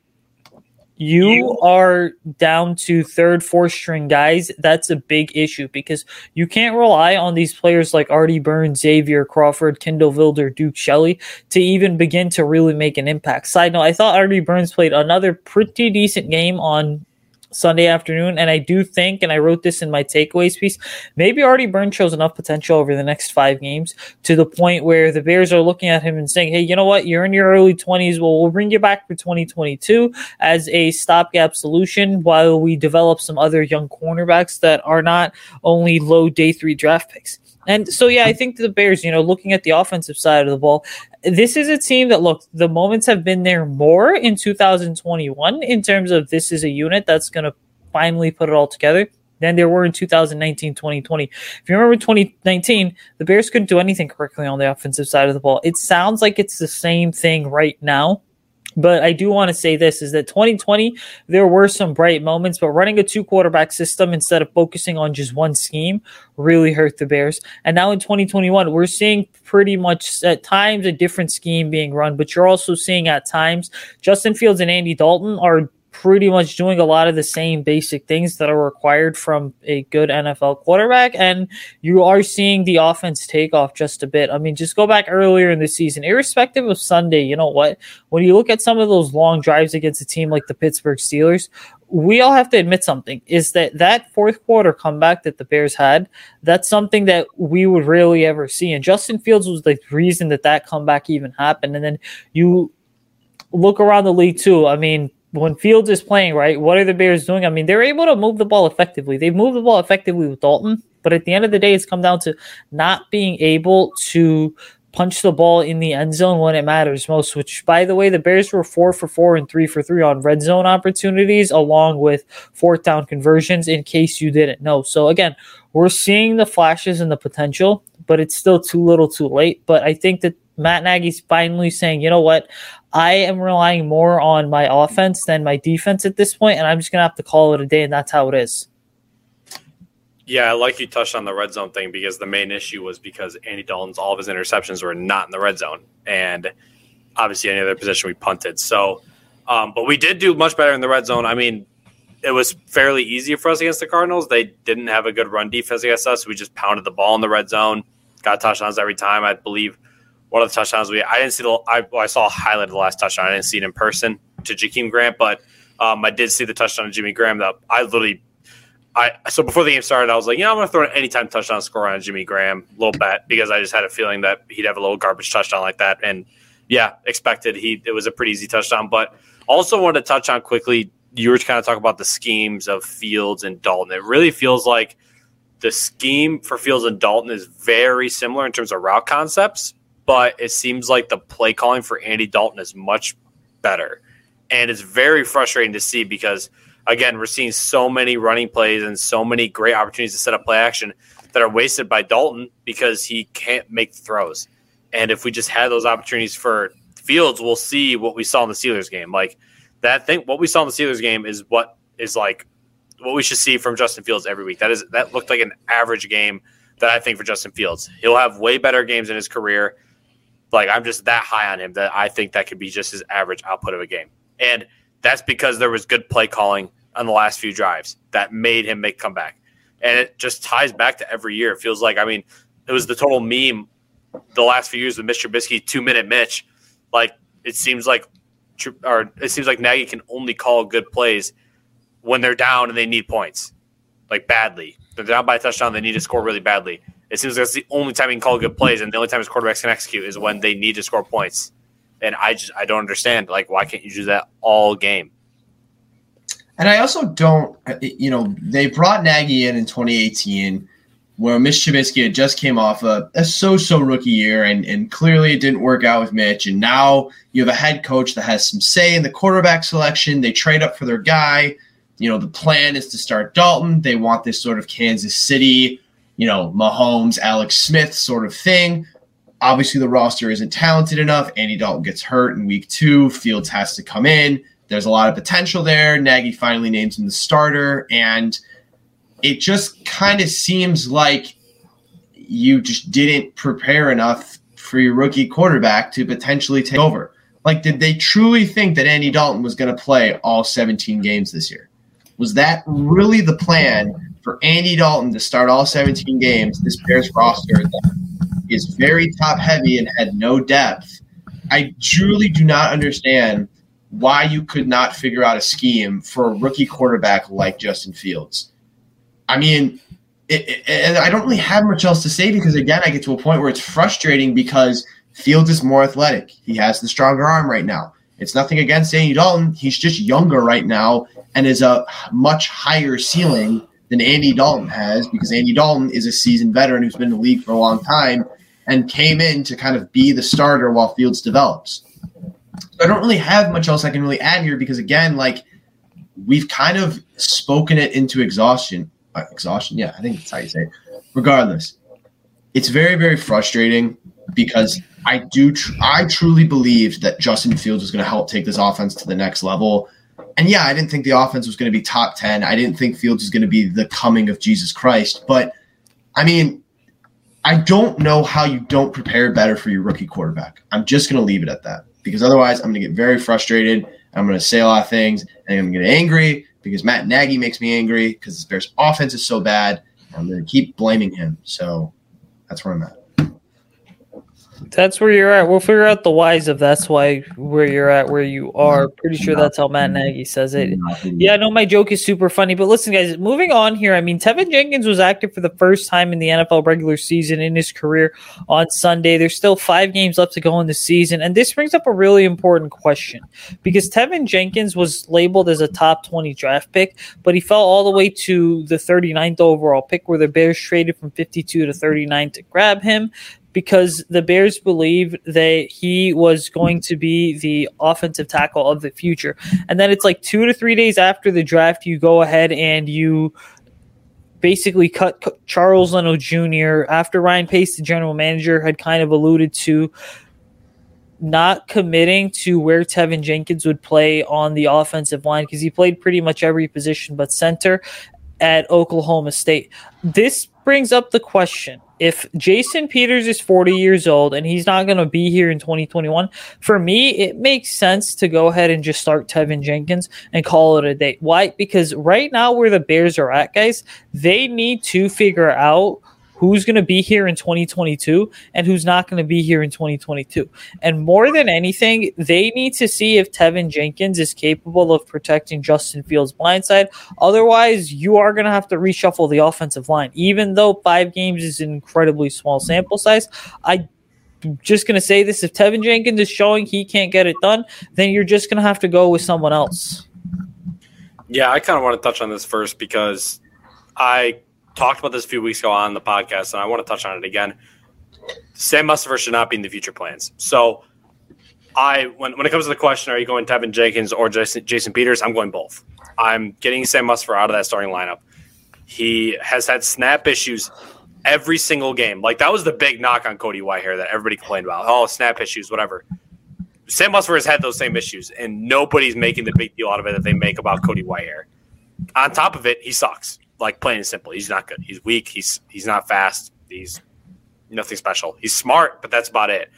S1: you are down to third, fourth string guys, that's a big issue because you can't rely on these players like Artie Burns, Xavier Crawford, Kindle Vildor, Duke Shelley to even begin to really make an impact. Side note, I thought Artie Burns played another pretty decent game on Sunday afternoon. And I do think, and I wrote this in my takeaways piece, maybe Artie Burns shows enough potential over the next five games to the point where the Bears are looking at him and saying, hey, you know what? You're in your early 20s. Well, we'll bring you back for 2022 as a stopgap solution while we develop some other young cornerbacks that are not only low day three draft picks. And so, yeah, I think the Bears, you know, looking at the offensive side of the ball, this is a team that, look, the moments have been there more in 2021 in terms of this is a unit that's going to finally put it all together. than there were in 2019 2020. If you remember 2019, the Bears couldn't do anything correctly on the offensive side of the ball. It sounds like it's the same thing right now but I do want to say this is that 2020, there were some bright moments, but running a two quarterback system instead of focusing on just one scheme really hurt the Bears. And now in 2021, we're seeing pretty much at times a different scheme being run, but you're also seeing at times Justin Fields and Andy Dalton are pretty much doing a lot of the same basic things that are required from a good NFL quarterback. And you are seeing the offense take off just a bit. I mean, just go back earlier in the season, irrespective of Sunday, you know what? When you look at some of those long drives against a team like the Pittsburgh Steelers, we all have to admit something is that that fourth quarter comeback that the Bears had, that's something that we would rarely ever see. And Justin Fields was the reason that that comeback even happened. And then you look around the league too. I mean, when Fields is playing, right, what are the Bears doing? I mean, they're able to move the ball effectively. They've moved the ball effectively with Dalton, but at the end of the day, it's come down to not being able to punch the ball in the end zone when it matters most. Which, by the way, the Bears were four for four and three for three on red zone opportunities, along with fourth down conversions. In case you didn't know, so again, we're seeing the flashes and the potential, but it's still too little, too late. But I think that Matt Nagy's finally saying, you know what, I am relying more on my offense than my defense at this point, and I'm just gonna have to call it a day, and that's how it is.
S3: Yeah, I like you touched on the red zone thing because the main issue was because Andy Dalton's all of his interceptions were not in the red zone, and obviously any other position we punted. So, um, but we did do much better in the red zone. I mean, it was fairly easy for us against the Cardinals. They didn't have a good run defense against us. We just pounded the ball in the red zone, got touchdowns every time. I believe one of the touchdowns we I didn't see the I, well, I saw a highlight of the last touchdown. I didn't see it in person to Jakeem Grant, but um, I did see the touchdown to Jimmy Graham. That I literally I so before the game started, I was like, you know, I'm to throw an anytime touchdown score on Jimmy Graham, little bet because I just had a feeling that he'd have a little garbage touchdown like that, and yeah, expected he it was a pretty easy touchdown. But also wanted to touch on quickly. You were kind of talking about the schemes of Fields and Dalton. It really feels like the scheme for Fields and Dalton is very similar in terms of route concepts, but it seems like the play calling for Andy Dalton is much better. And it's very frustrating to see because, again, we're seeing so many running plays and so many great opportunities to set up play action that are wasted by Dalton because he can't make the throws. And if we just had those opportunities for Fields, we'll see what we saw in the Steelers game. Like that thing, what we saw in the Steelers game is what is like what we should see from Justin Fields every week. That is that looked like an average game that I think for Justin Fields. He'll have way better games in his career. Like I'm just that high on him that I think that could be just his average output of a game. And that's because there was good play calling on the last few drives that made him make comeback. And it just ties back to every year. It feels like I mean, it was the total meme the last few years with Mr. Trubisky, two minute Mitch. Like it seems like or it seems like Nagy can only call good plays when they're down and they need points. Like badly. They're down by a touchdown, they need to score really badly. It seems like that's the only time he can call good plays, and the only time his quarterbacks can execute is when they need to score points. And I just I don't understand. Like, why can't you do that all game?
S2: And I also don't, you know, they brought Nagy in in 2018, where Mitch Trubisky had just came off a, a so-so rookie year, and and clearly it didn't work out with Mitch. And now you have a head coach that has some say in the quarterback selection. They trade up for their guy. You know, the plan is to start Dalton. They want this sort of Kansas City you know, Mahomes, Alex Smith sort of thing. Obviously, the roster isn't talented enough. Andy Dalton gets hurt in week two. Fields has to come in. There's a lot of potential there. Nagy finally names him the starter. And it just kind of seems like you just didn't prepare enough for your rookie quarterback to potentially take over. Like, did they truly think that Andy Dalton was going to play all 17 games this year? Was that really the plan for Andy Dalton to start all 17 games, this Bears roster is very top heavy and had no depth, I truly do not understand why you could not figure out a scheme for a rookie quarterback like Justin Fields. I mean, it, it, and I don't really have much else to say because again, I get to a point where it's frustrating because Fields is more athletic. He has the stronger arm right now. It's nothing against Andy Dalton. He's just younger right now and is a much higher ceiling than Andy Dalton has because Andy Dalton is a seasoned veteran who's been in the league for a long time and came in to kind of be the starter while Fields develops. So I don't really have much else I can really add here because again, like we've kind of spoken it into exhaustion. uh, exhaustion. Yeah, I think that's how you say it. Regardless, it's very very frustrating because I do tr- I truly believed that Justin Fields was going to help take this offense to the next level. And yeah, I didn't think the offense was going to be top 10. I didn't think Fields was going to be the coming of Jesus Christ, but I mean, I don't know how you don't prepare better for your rookie quarterback. I'm just going to leave it at that because otherwise I'm going to get very frustrated. I'm going to say a lot of things and I'm going to get angry because Matt Nagy makes me angry because the Bears offense is so bad. I'm going to keep blaming him. So that's where I'm at.
S1: That's where you're at. We'll figure out the whys of that's why where you're at, where you are. Pretty sure that's how Matt Nagy says it. Yeah, I know my joke is super funny, but listen, guys, moving on here. I mean, Teven Jenkins was active for the first time in the NFL regular season in his career on Sunday. There's still five games left to go in the season, and this brings up a really important question because Teven Jenkins was labeled as a top 20 draft pick, but he fell all the way to the 39th overall pick, where the Bears traded from 52 to 39 to grab him because the Bears believe that he was going to be the offensive tackle of the future. And then it's like two to three days after the draft, you go ahead and you basically cut Charles Leno Jr. after Ryan Pace, the general manager, had kind of alluded to not committing to where Teven Jenkins would play on the offensive line because he played pretty much every position but center at Oklahoma State. This brings up the question if Jason Peters is 40 years old and he's not going to be here in 2021, for me, it makes sense to go ahead and just start Teven Jenkins and call it a day. Why? Because right now, where the Bears are at, guys, they need to figure out who's going to be here in 2022 and who's not going to be here in 2022. And more than anything, they need to see if Teven Jenkins is capable of protecting Justin Fields' blindside. Otherwise, you are going to have to reshuffle the offensive line. Even though five games is an incredibly small sample size, I just going to say this if Teven Jenkins is showing he can't get it done, then you're just going to have to go with someone else.
S3: Yeah, I kind of want to touch on this first because I talked about this a few weeks ago on the podcast, and I want to touch on it again. Sam Mustipher should not be in the future plans. So, I when when it comes to the question, are you going Teven Jenkins or Jason, Jason Peters? I'm going both. I'm getting Sam Mustipher out of that starting lineup. He has had snap issues every single game. Like that was the big knock on Cody Whitehair that everybody complained about. Oh, snap issues, whatever. Sam Mustipher has had those same issues, and nobody's making the big deal out of it that they make about Cody Whitehair. On top of it, he sucks like plain and simple. He's not good. He's weak. He's he's not fast. He's nothing special. He's smart, but that's about it.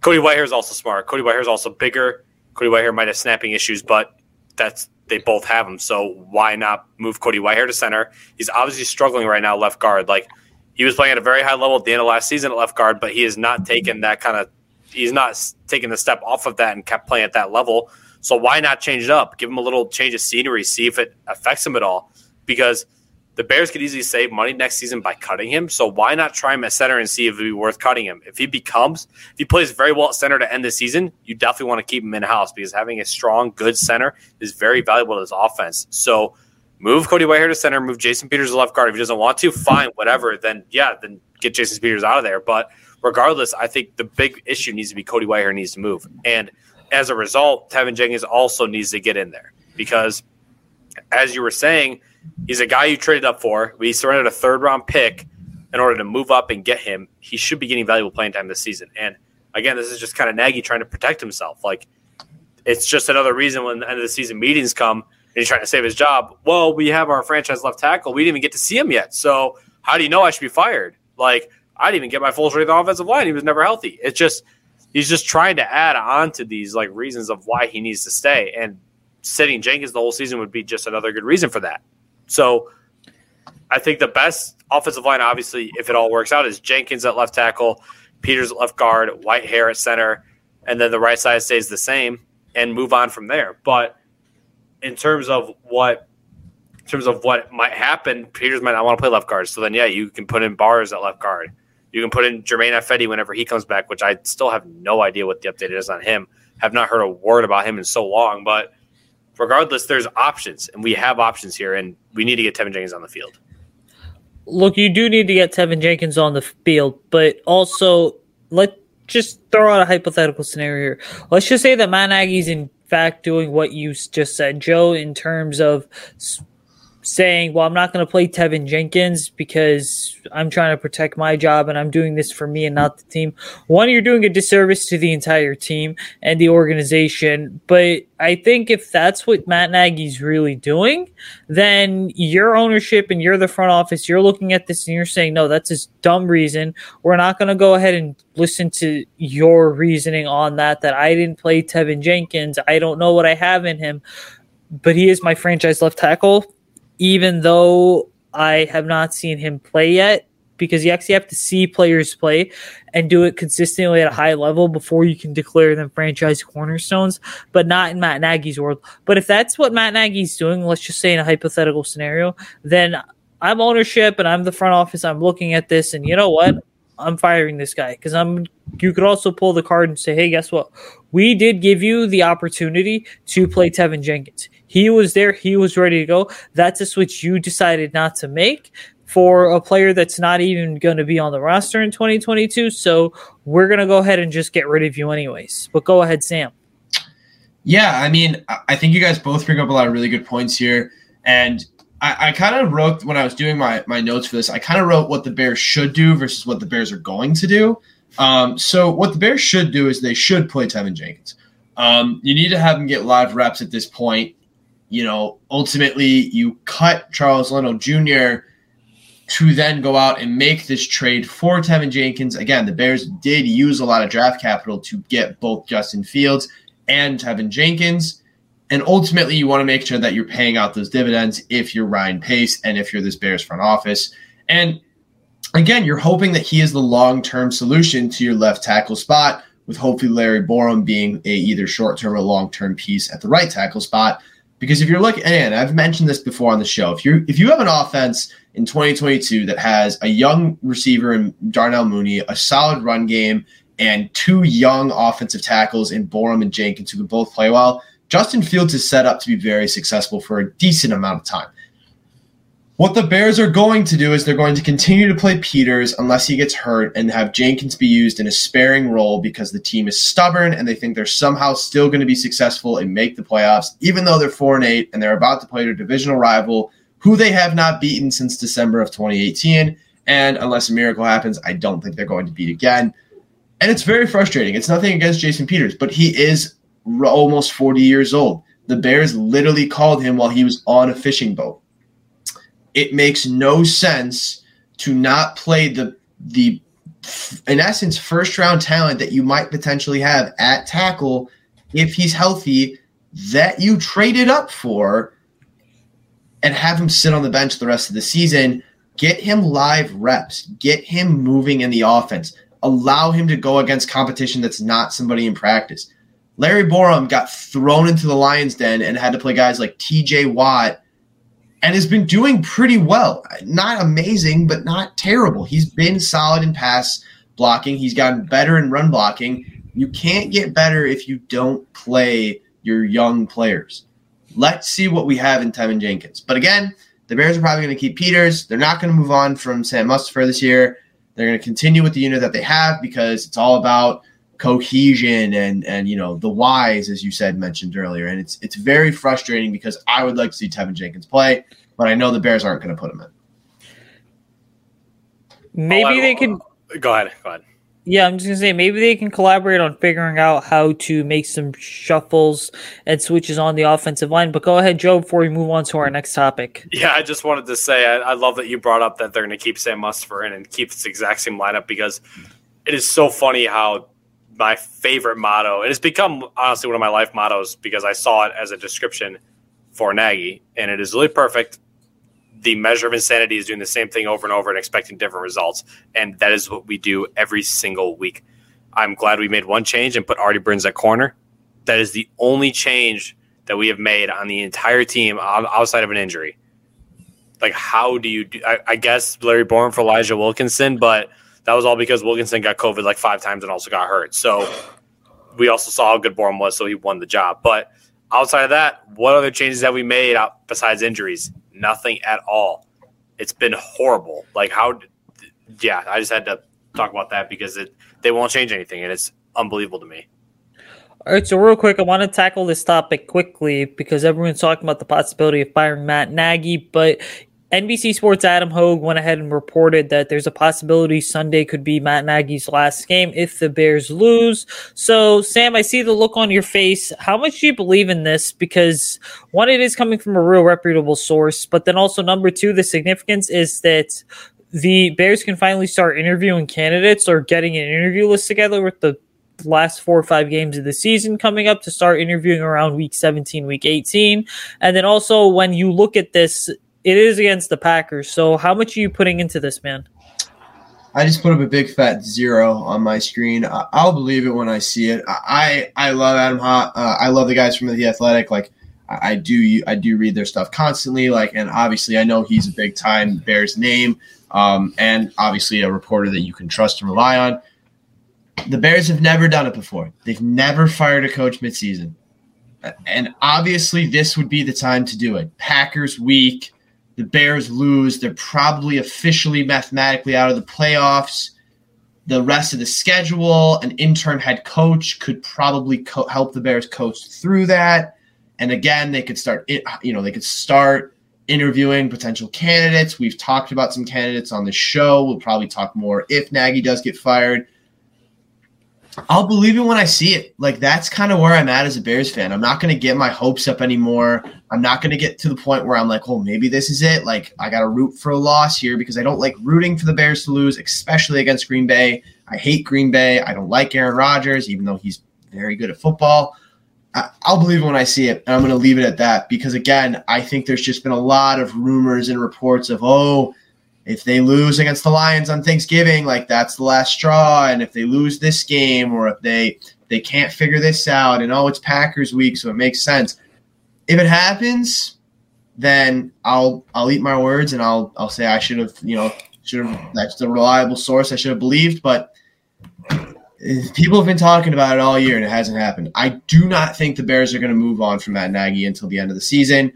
S3: Cody Whitehair is also smart. Cody Whitehair is also bigger. Cody Whitehair might have snapping issues, but that's they both have them. So why not move Cody Whitehair to center? He's obviously struggling right now left guard. Like he was playing at a very high level at the end of last season at left guard, but he has not taken that kind of he's not taken the step off of that and kept playing at that level. So why not change it up? Give him a little change of scenery, see if it affects him at all. Because – the Bears could easily save money next season by cutting him. So why not try him at center and see if it'd be worth cutting him? If he becomes, if he plays very well at center to end the season, you definitely want to keep him in house because having a strong, good center is very valuable to his offense. So move Cody Whitehair to center, move Jason Peters to left guard. If he doesn't want to, fine, whatever. Then yeah, then get Jason Peters out of there. But regardless, I think the big issue needs to be Cody Whitehair needs to move. And as a result, Teven Jenkins also needs to get in there because as you were saying, He's a guy you traded up for. We surrendered a third round pick in order to move up and get him. He should be getting valuable playing time this season. And again, this is just kind of Nagy trying to protect himself. Like it's just another reason when the end of the season meetings come and he's trying to save his job. Well, we have our franchise left tackle. We didn't even get to see him yet. So how do you know I should be fired? Like I didn't even get my full strength offensive line. He was never healthy. It's just he's just trying to add on to these like reasons of why he needs to stay. And sitting Jenkins the whole season would be just another good reason for that. So I think the best offensive line, obviously, if it all works out, is Jenkins at left tackle, Peters at left guard, Whitehair at center, and then the right side stays the same and move on from there. But in terms of what in terms of what might happen, Peters might not want to play left guard. So then yeah, you can put in bars at left guard. You can put in Germain Ifedi whenever he comes back, which I still have no idea what the update is on him. Have not heard a word about him in so long, but regardless, there's options, and we have options here, and we need to get Teven Jenkins on the field.
S1: Look, you do need to get Teven Jenkins on the field, but also let just throw out a hypothetical scenario here. Let's just say that Matt Nagy's in fact doing what you just said, Joe, in terms of saying, well, I'm not going to play Teven Jenkins because I'm trying to protect my job and I'm doing this for me and not the team. One, you're doing a disservice to the entire team and the organization. But I think if that's what Matt Nagy's really doing, then your ownership and you're the front office, you're looking at this and you're saying, no, that's a dumb reason. We're not going to go ahead and listen to your reasoning on that, that I didn't play Teven Jenkins. I don't know what I have in him but he is my franchise left tackle even though I have not seen him play yet, because you actually have to see players play and do it consistently at a high level before you can declare them franchise cornerstones, but not in Matt Nagy's world. But if that's what Matt Nagy's doing, let's just say in a hypothetical scenario, then I'm ownership and I'm the front office. I'm looking at this, and you know what? I'm firing this guy because I'm. You could also pull the card and say, "Hey, guess what? We did give you the opportunity to play Teven Jenkins. He was there. He was ready to go. That's a switch you decided not to make for a player that's not even going to be on the roster in 2022. So we're going to go ahead and just get rid of you anyways. But go ahead, Sam.
S2: Yeah, I mean, I think you guys both bring up a lot of really good points here. And I, I kind of wrote when I was doing my, my notes for this, I kind of wrote what the Bears should do versus what the Bears are going to do. Um, so what the Bears should do is they should play Teven Jenkins. Um, you need to have him get live reps at this point you know, ultimately you cut Charles Leno Jr. to then go out and make this trade for Teven Jenkins. Again, the Bears did use a lot of draft capital to get both Justin Fields and Teven Jenkins. And ultimately, you want to make sure that you're paying out those dividends if you're Ryan Pace and if you're this Bears front office. And again, you're hoping that he is the long term solution to your left tackle spot, with hopefully Larry Borom being a either short term or long term piece at the right tackle spot. Because if you're looking, and I've mentioned this before on the show, if you if you have an offense in 2022 that has a young receiver in Darnell Mooney, a solid run game, and two young offensive tackles in Borom and Jenkins who can both play well, Justin Fields is set up to be very successful for a decent amount of time. What the Bears are going to do is they're going to continue to play Peters unless he gets hurt and have Jenkins be used in a sparing role because the team is stubborn and they think they're somehow still going to be successful and make the playoffs, even though they're 4 and 8 and they're about to play their divisional rival, who they have not beaten since December of 2018. And unless a miracle happens, I don't think they're going to beat again. And it's very frustrating. It's nothing against Jason Peters, but he is almost 40 years old. The Bears literally called him while he was on a fishing boat it makes no sense to not play the the in essence first round talent that you might potentially have at tackle if he's healthy that you traded up for and have him sit on the bench the rest of the season. Get him live reps. Get him moving in the offense. Allow him to go against competition that's not somebody in practice. Larry Borom got thrown into the lions den and had to play guys like tj watt and has been doing pretty well. Not amazing, but not terrible. He's been solid in pass blocking. He's gotten better in run blocking. You can't get better if you don't play your young players. Let's see what we have in Teven Jenkins. But again, the Bears are probably going to keep Peters. They're not going to move on from Sam Mustipher this year. They're going to continue with the unit that they have because it's all about cohesion and and you know the whys as you said mentioned earlier. And it's it's very frustrating because I would like to see Teven Jenkins play but I know the Bears aren't going to put him in.
S1: Maybe oh, they can
S3: go ahead go ahead.
S1: Yeah I'm just going to say maybe they can collaborate on figuring out how to make some shuffles and switches on the offensive line. But go ahead Joe before we move on to our next topic.
S3: Yeah I just wanted to say I, I love that you brought up that they're going to keep Sam Mustipher in and keep this exact same lineup because it is so funny how my favorite motto. It has become honestly one of my life mottos because I saw it as a description for Nagy, and it is really perfect. The measure of insanity is doing the same thing over and over and expecting different results, and that is what we do every single week. I'm glad we made one change and put Artie Burns at corner. That is the only change that we have made on the entire team outside of an injury. Like, how do you do? I, I guess Larry Borom for Elijah Wilkinson, but that was all because Wilkinson got COVID like five times and also got hurt. So we also saw how good Borom was, so he won the job. But outside of that, what other changes have we made besides injuries? Nothing at all. It's been horrible. Like how? Yeah, I just had to talk about that because it they won't change anything, and it's unbelievable to me.
S1: All right, so real quick, I want to tackle this topic quickly because everyone's talking about the possibility of firing Matt Nagy, but NBC Sports Adam Hoge went ahead and reported that there's a possibility Sunday could be Matt Nagy's last game if the Bears lose. So, Sam, I see the look on your face. How much do you believe in this? Because one, it is coming from a real reputable source, but then also number two, the significance is that the Bears can finally start interviewing candidates or getting an interview list together with the last four or five games of the season coming up to start interviewing around week 17, week 18. And then also when you look at this, it is against the Packers. So how much are you putting into this, man?
S2: I just put up a big fat zero on my screen. I'll believe it when I see it. I I love Adam Hoge. Uh, I love the guys from the Athletic. Like I do I do read their stuff constantly. Like and obviously I know he's a big time Bears name. Um, and obviously a reporter that you can trust and rely on. The Bears have never done it before. They've never fired a coach midseason. And obviously, this would be the time to do it. Packers week the Bears lose, they're probably officially mathematically out of the playoffs. The rest of the schedule, an interim head coach could probably co- help the Bears coach through that. And again, they could start you know, they could start interviewing potential candidates. We've talked about some candidates on the show. We'll probably talk more if Nagy does get fired. I'll believe it when I see it. Like that's kind of where I'm at as a Bears fan. I'm not going to get my hopes up anymore. I'm not going to get to the point where I'm like, "Oh, maybe this is it." Like I got to root for a loss here because I don't like rooting for the Bears to lose, especially against Green Bay. I hate Green Bay. I don't like Aaron Rodgers even though he's very good at football. I'll believe it when I see it, and I'm going to leave it at that because again, I think there's just been a lot of rumors and reports of, "Oh, if they lose against the Lions on Thanksgiving, like that's the last straw. And if they lose this game, or if they they can't figure this out, and oh, it's Packers week, so it makes sense. If it happens, then I'll I'll eat my words and I'll I'll say I should have you know should have that's the reliable source I should have believed, but people have been talking about it all year and it hasn't happened. I do not think the Bears are going to move on from Matt Nagy until the end of the season.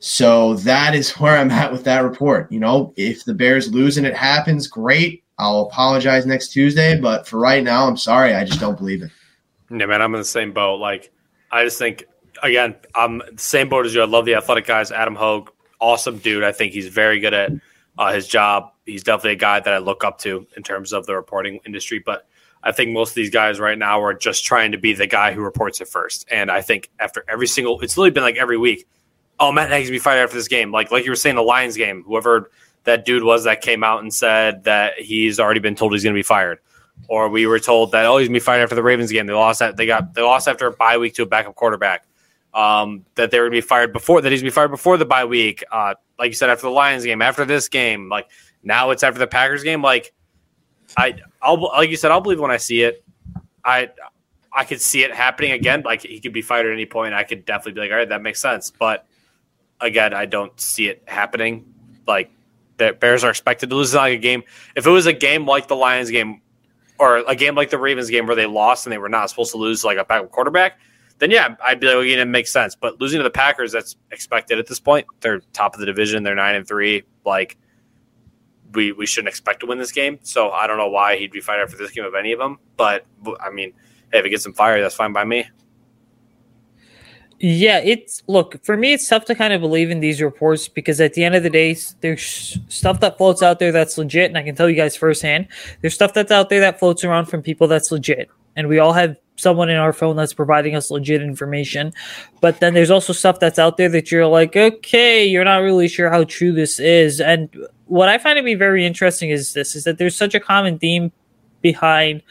S2: So that is where I'm at with that report. You know, if the Bears lose and it happens, great. I'll apologize next Tuesday, but for right now, I'm sorry. I just don't believe it.
S3: Yeah, man, I'm in the same boat. Like, I just think, again, I'm the same boat as you. I love the athletic guys. Adam Hoge, awesome dude. I think he's very good at uh, his job. He's definitely a guy that I look up to in terms of the reporting industry. But I think most of these guys right now are just trying to be the guy who reports it first. And I think after every single, it's literally been like every week oh, Matt Nagy's be fired after this game. Like like you were saying, the Lions game. Whoever that dude was that came out and said that he's already been told he's going to be fired, or we were told that oh he's to be fired after the Ravens game. They lost that they got they lost after a bye week to a backup quarterback. Um, that they were to be fired before that he's to be fired before the bye week. Uh, like you said, after the Lions game, after this game, like now it's after the Packers game. Like I, I'll like you said, I'll believe when I see it. I I could see it happening again. Like he could be fired at any point. I could definitely be like, all right, that makes sense. But again, I don't see it happening. Like the Bears are expected to lose like a game. If it was a game like the Lions game or a game like the Ravens game where they lost and they were not supposed to lose like a backup quarterback, then yeah, I'd be like, okay, it makes sense. But losing to the Packers, that's expected at this point. They're top of the division. They're nine and three. Like we we shouldn't expect to win this game. So I don't know why he'd be fired after this game of any of them. But I mean, hey, if it gets him fired, that's fine by me.
S1: Yeah, it's look for me. It's tough to kind of believe in these reports because at the end of the day, there's stuff that floats out there that's legit, and I can tell you guys firsthand. There's stuff that's out there that floats around from people that's legit, and we all have someone in our phone that's providing us legit information. But then there's also stuff that's out there that you're like, okay, you're not really sure how true this is. And what I find to be very interesting is this: is that there's such a common theme behind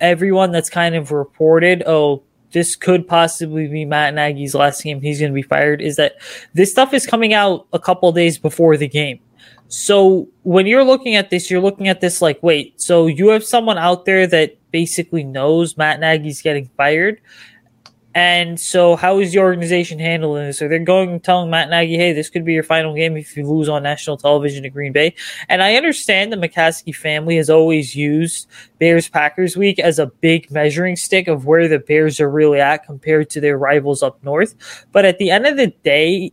S1: everyone that's kind of reported. Oh this could possibly be Matt Nagy's last game. He's going to be fired. Is that this stuff is coming out a couple days before the game. So when you're looking at this, you're looking at this like, wait, so you have someone out there that basically knows Matt Nagy's getting fired, and so, how is the organization handling this? Are they going and telling Matt Nagy, "Hey, this could be your final game if you lose on national television to Green Bay"? And I understand the McCaskey family has always used Bears Packers week as a big measuring stick of where the Bears are really at compared to their rivals up north. But at the end of the day,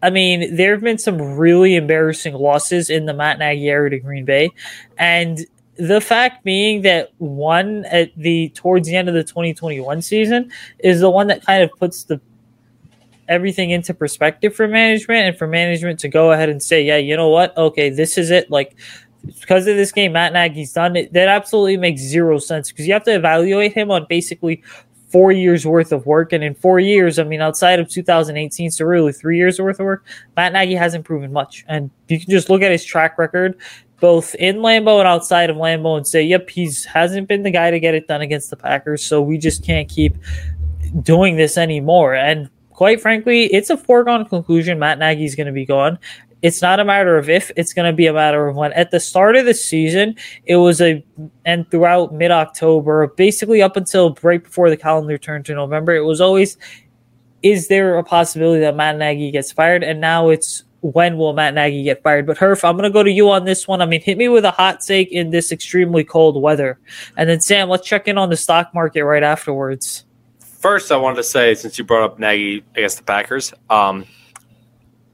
S1: I mean, there have been some really embarrassing losses in the Matt Nagy era to Green Bay, and the fact being that one at the towards the end of the 2021 season is the one that kind of puts the everything into perspective for management and for management to go ahead and say, yeah, you know what? Okay, this is it. Like because of this game, Matt Nagy's done it. That absolutely makes zero sense because you have to evaluate him on basically four years worth of work. And in four years, I mean, outside of 2018, so really three years worth of work, Matt Nagy hasn't proven much. And you can just look at his track record, both in Lambeau and outside of Lambeau, and say, yep, he's hasn't been the guy to get it done against the Packers. So we just can't keep doing this anymore. And quite frankly, it's a foregone conclusion. Matt Nagy's going to be gone it's not a matter of if, it's going to be a matter of when. At the start of the season, it was a, and throughout mid October, basically up until right before the calendar turned to November, it was always, is there a possibility that Matt Nagy gets fired? And now it's, when will Matt Nagy get fired? But Herf, I'm to go to you on this one. I mean, hit me with a hot take in this extremely cold weather. And then, Sam, let's check in on the stock market right afterwards.
S3: First, I wanted to say, since you brought up Nagy against the Packers, um,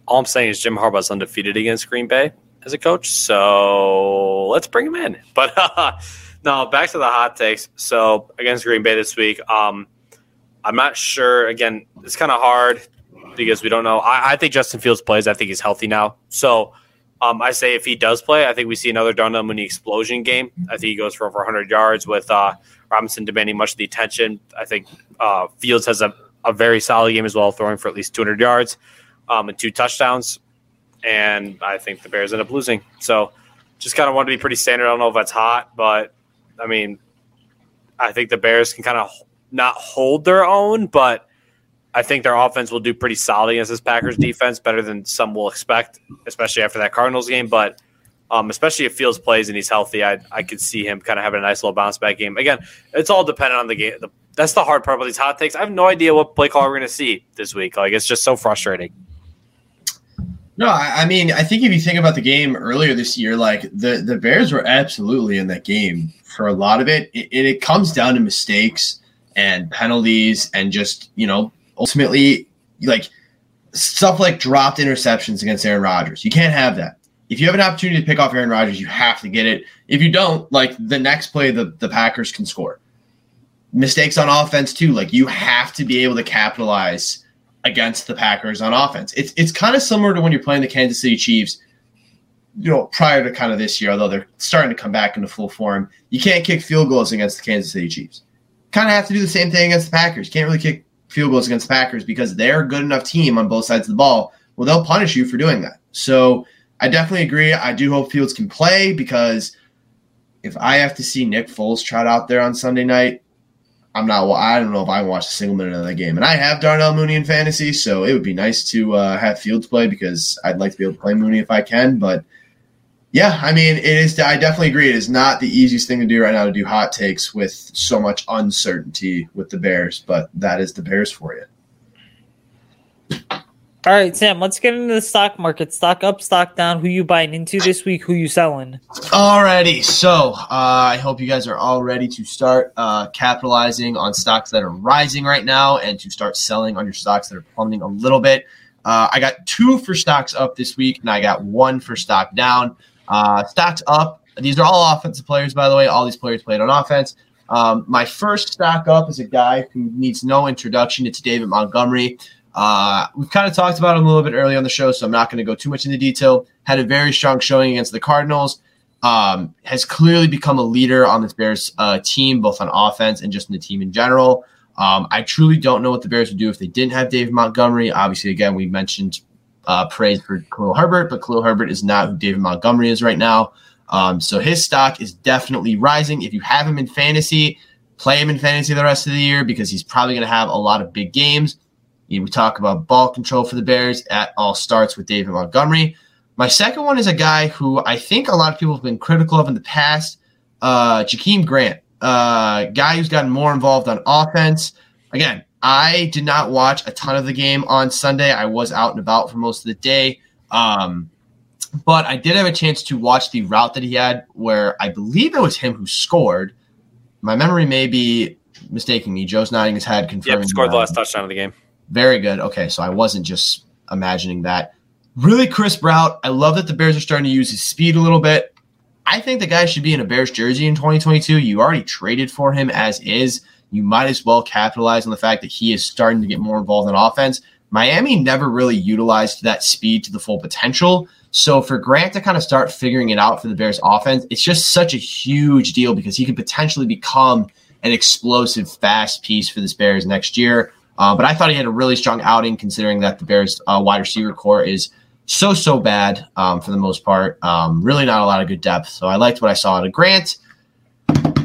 S3: all I'm saying is Jim Harbaugh's undefeated against Green Bay as a coach. So let's bring him in. *laughs* But uh, no, back to the hot takes. So against Green Bay this week, um, I'm not sure. Again, it's kind of hard because we don't know. I, I, think Justin Fields plays. I think he's healthy now. So um, I say if he does play, I think we see another Darnell Mooney explosion game. I think he goes for over 100 yards with uh, Robinson demanding much of the attention. I think uh, Fields has a, a very solid game as well, throwing for at least 200 yards um, and two touchdowns. And I think the Bears end up losing. So just kind of want to be pretty standard. I don't know if that's hot, but I mean, I think the Bears can kind of not hold their own, but I think their offense will do pretty solid against this Packers defense, better than some will expect, especially after that Cardinals game. But um, especially if Fields plays and he's healthy, I I could see him kind of having a nice little bounce back game. Again, it's all dependent on the game. The, that's the hard part about these hot takes. I have no idea what play call we're going to see this week. Like it's just so frustrating.
S2: No, I mean, I think if you think about the game earlier this year, like the the Bears were absolutely in that game for a lot of it. It, it comes down to mistakes and penalties, and just you know, ultimately, like stuff like dropped interceptions against Aaron Rodgers. You can't have that. If you have an opportunity to pick off Aaron Rodgers, you have to get it. If you don't, like the next play, the the Packers can score. Mistakes on offense too. Like you have to be able to capitalize against the Packers on offense. It's it's kind of similar to when you're playing the Kansas City Chiefs. You know, prior to kind of this year, although they're starting to come back into full form, you can't kick field goals against the Kansas City Chiefs. Kind of have to do the same thing against the Packers. You can't really kick field goals against Packers because they're a good enough team on both sides of the ball. Well, they'll punish you for doing that. So I definitely agree. I do hope Fields can play because if I have to see Nick Foles trot out there on Sunday night, I'm not. Well, I don't know if I watched a single minute of that game, and I have Darnell Mooney in fantasy, so it would be nice to uh, have Fields play because I'd like to be able to play Mooney if I can. But yeah, I mean, it is. I definitely agree. It is not the easiest thing to do right now to do hot takes with so much uncertainty with the Bears, but that is the Bears for you.
S1: All right, Sam, let's get into the stock market. Stock up, stock down. Who you buying into this week? Who you selling?
S2: Alrighty, so uh, I hope you guys are all ready to start uh, capitalizing on stocks that are rising right now and to start selling on your stocks that are plummeting a little bit. Uh, I got two for stocks up this week, and I got one for stock down. Uh, up. These are all offensive players, by the way. All these players played on offense. Um, my first stack up is a guy who needs no introduction. It's David Montgomery. Uh, we've kind of talked about him a little bit early on the show, so I'm not going to go too much into detail. Had a very strong showing against the Cardinals. Um, has clearly become a leader on this Bears uh, team, both on offense and just in the team in general. Um, I truly don't know what the Bears would do if they didn't have David Montgomery. Obviously, again, we mentioned uh, praise for Khalil Herbert, but Khalil Herbert is not who David Montgomery is right now. Um, so his stock is definitely rising. If you have him in fantasy, play him in fantasy the rest of the year because he's probably going to have a lot of big games. You know, we talk about ball control for the Bears. At all starts with David Montgomery. My second one is a guy who I think a lot of people have been critical of in the past, uh, Jakeem Grant, uh, guy who's gotten more involved on offense. Again, I did not watch a ton of the game on Sunday. I was out and about for most of the day. Um, but I did have a chance to watch the route that he had where I believe it was him who scored. My memory may be mistaking me. Joe's nodding his head, confirming.
S3: Yep, scored the last touchdown of the game.
S2: Very good. Okay, so I wasn't just imagining that. Really crisp route. I love that the Bears are starting to use his speed a little bit. I think the guy should be in a Bears jersey in 2022. You already traded for him as is. You might as well capitalize on the fact that he is starting to get more involved in offense. Miami never really utilized that speed to the full potential. So for Grant to kind of start figuring it out for the Bears offense, it's just such a huge deal because he could potentially become an explosive, fast piece for this Bears next year. Uh, but I thought he had a really strong outing considering that the Bears uh, wide receiver core is so, so bad um, for the most part. Um, really not a lot of good depth. So I liked what I saw out of Grant.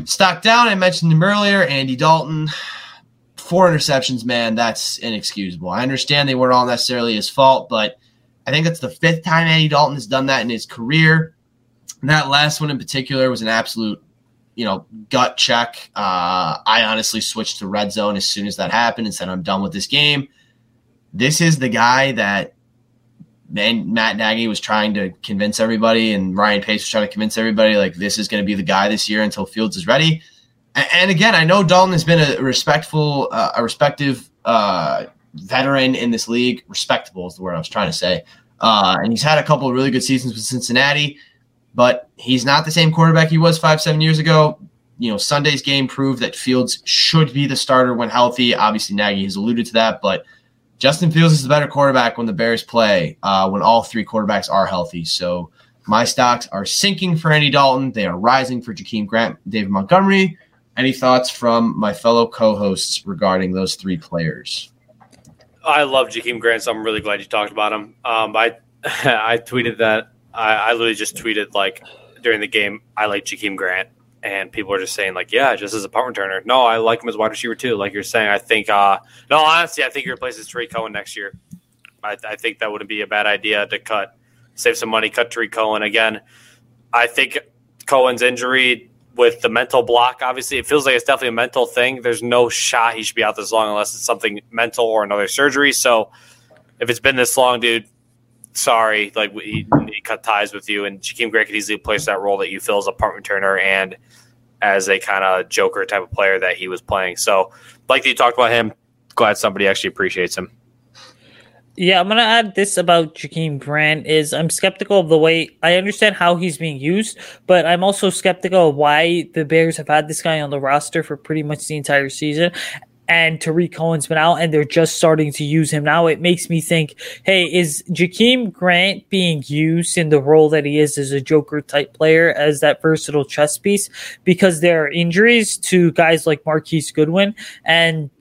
S2: Stock down, I mentioned him earlier, Andy Dalton. Four interceptions, man, that's inexcusable. I understand they weren't all necessarily his fault, but I think that's the fifth time Andy Dalton has done that in his career. And that last one in particular was an absolute you know, gut check. Uh, I honestly switched to red zone as soon as that happened and said, I'm done with this game. This is the guy that man, Matt Nagy was trying to convince everybody, and Ryan Pace was trying to convince everybody, like, this is going to be the guy this year until Fields is ready. And, and again, I know Dalton has been a respectful, uh, a respective uh, veteran in this league. Respectable is the word I was trying to say. Uh, and he's had a couple of really good seasons with Cincinnati but he's not the same quarterback he was five, seven years ago. You know, Sunday's game proved that Fields should be the starter when healthy. Obviously, Nagy has alluded to that, but Justin Fields is the better quarterback when the Bears play, uh, when all three quarterbacks are healthy. So my stocks are sinking for Andy Dalton. They are rising for Jakeem Grant, David Montgomery. Any thoughts from my fellow co-hosts regarding those three players?
S3: I love Jakeem Grant, so I'm really glad you talked about him. Um, I *laughs* I tweeted that I, I literally just tweeted like during the game, I like Jakeem Grant, and people are just saying like, yeah, just as a punt returner. No, I like him as wide receiver too. Like you're saying, I think. uh No, honestly, I think he replaces Tarik Cohen next year. I, I think that wouldn't be a bad idea to cut, save some money, cut Tarik Cohen again. I think Cohen's injury with the mental block, obviously, it feels like it's definitely a mental thing. There's no shot he should be out this long unless it's something mental or another surgery. So if it's been this long, dude, sorry, like he, he, cut ties with you, and Jakeem Gray could easily place that role that you fill as a punt returner and as a kind of joker type of player that he was playing. So, like you talked about him, glad somebody actually appreciates him.
S1: Yeah, I'm gonna add this about Jakeem Grant is I'm skeptical of the way I understand how he's being used, but I'm also skeptical of why the Bears have had this guy on the roster for pretty much the entire season and Tarik Cohen's been out and they're just starting to use him now. It makes me think, hey, is Jakeem Grant being used in the role that he is as a Joker type player, as that versatile chess piece? Because there are injuries to guys like Marquise Goodwin and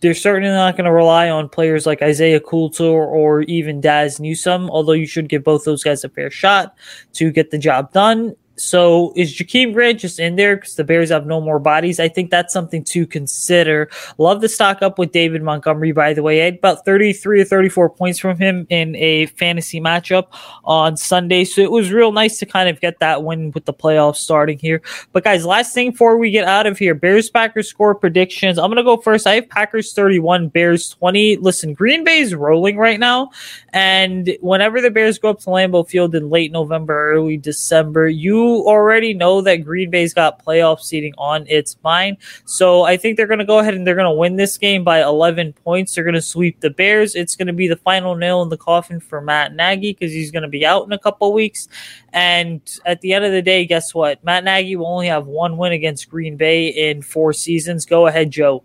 S1: they're certainly not going to rely on players like Isaiah Coulter or even Dazz Newsome, although you should give both those guys a fair shot to get the job done. So is Jakeem Grant just in there because the Bears have no more bodies? I think that's something to consider. Love the stock up with David Montgomery, by the way. I had about 33 or 34 points from him in a fantasy matchup on Sunday. So it was real nice to kind of get that win with the playoffs starting here. But guys, last thing before we get out of here, Bears Packers score predictions. I'm to go first. I have Packers 31, Bears 20. Listen, Green Bay's rolling right now. And whenever the Bears go up to Lambeau Field in late November, early December, you already know that Green Bay's got playoff seating on its mind. So I think they're going to go ahead and they're going to win this game by 11 points. They're going to sweep the Bears. It's going to be the final nail in the coffin for Matt Nagy because he's going to be out in a couple weeks. And at the end of the day, guess what? Matt Nagy will only have one win against Green Bay in four seasons. Go ahead, Joe.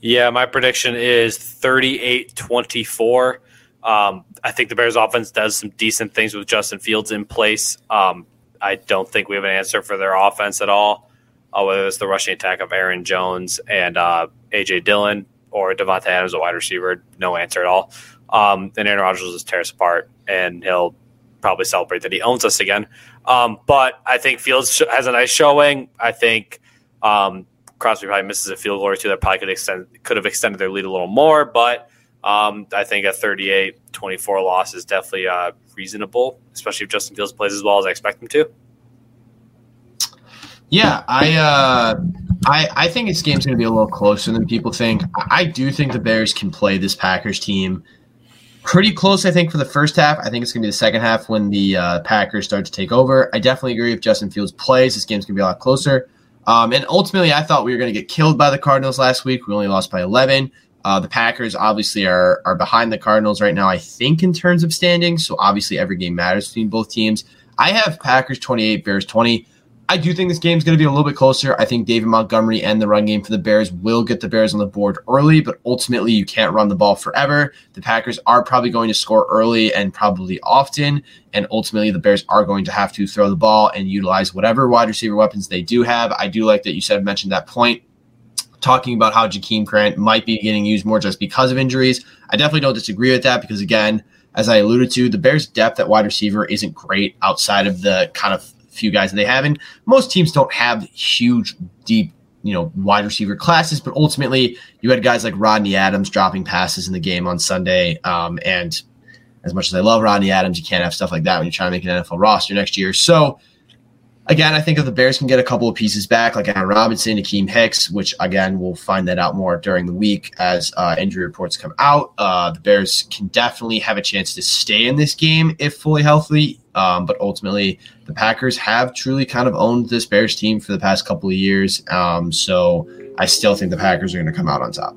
S3: Yeah, my prediction is 38 24. Um, I think the Bears offense does some decent things with Justin Fields in place. Um, I don't think we have an answer for their offense at all, uh, whether it's the rushing attack of Aaron Jones and uh, AJ Dillon or Davante Adams, a wide receiver. No answer at all. Um, and Aaron Rodgers will just tear us apart, and he'll probably celebrate that he owns us again. Um, but I think Fields has a nice showing. I think um, Crosby probably misses a field goal or two that probably could extend could have extended their lead a little more, but um, I think a 38 24 loss is definitely uh, reasonable, especially if Justin Fields plays as well as I expect him to.
S2: Yeah, I uh, I I think this game's going to be a little closer than people think. I do think the Bears can play this Packers team pretty close. I think for the first half. I think it's going to be the second half when the uh, Packers start to take over. I definitely agree if Justin Fields plays, this game's going to be a lot closer. Um, and ultimately, I thought we were going to get killed by the Cardinals last week. We only lost by 11. Uh, the Packers obviously are are behind the Cardinals right now. I think in terms of standings, so obviously every game matters between both teams. I have Packers 28, Bears 20. I do think this game is going to be a little bit closer. I think David Montgomery and the run game for the Bears will get the Bears on the board early, but ultimately you can't run the ball forever. The Packers are probably going to score early and probably often, and ultimately the Bears are going to have to throw the ball and utilize whatever wide receiver weapons they do have. I do like that you said mentioned that point talking about how Jakeem Grant might be getting used more just because of injuries. I definitely don't disagree with that because again, as I alluded to, the Bears' depth at wide receiver isn't great outside of the kind of few guys that they have. And most teams don't have huge, deep, you know, wide receiver classes, but ultimately you had guys like Rodney Adams dropping passes in the game on Sunday. Um, and as much as I love Rodney Adams, you can't have stuff like that when you're trying to make an NFL roster next year. So again, I think if the Bears can get a couple of pieces back, like Allen Robinson, Akiem Hicks, which again we'll find that out more during the week as uh, injury reports come out. Uh, the Bears can definitely have a chance to stay in this game if fully healthy. Um, but ultimately, the Packers have truly kind of owned this Bears team for the past couple of years. Um, so I still think the Packers are going to come out on top.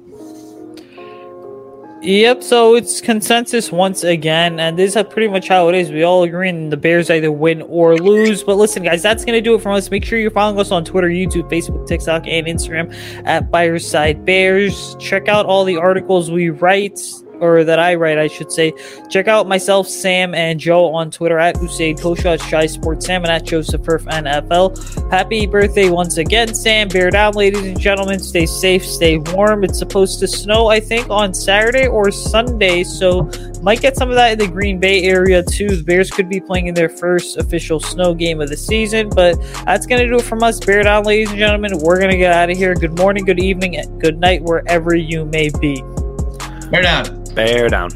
S1: Yep, so it's consensus once again, and this is pretty much how it is. We all agree and the Bears either win or lose. But listen, guys, that's going to do it for us. Make sure you're following us on Twitter, YouTube, Facebook, TikTok, and Instagram at Fireside Bears. Check out all the articles we write or that I write, I should say. Check out myself, Sam, and Joe on Twitter at Usaid Kosha, Shy Sports Sam, and at Joseph Herf NFL. Happy birthday once again, Sam. Bear down, ladies and gentlemen. Stay safe, stay warm. It's supposed to snow, I think, on Saturday or Sunday, so might get some of that in the Green Bay area too. The Bears could be playing in their first official snow game of the season, but that's going to do it from us. Bear down, ladies and gentlemen. We're going to get out of here. Good morning, good evening, good night, wherever you may be.
S2: Bear down.
S3: Bear down.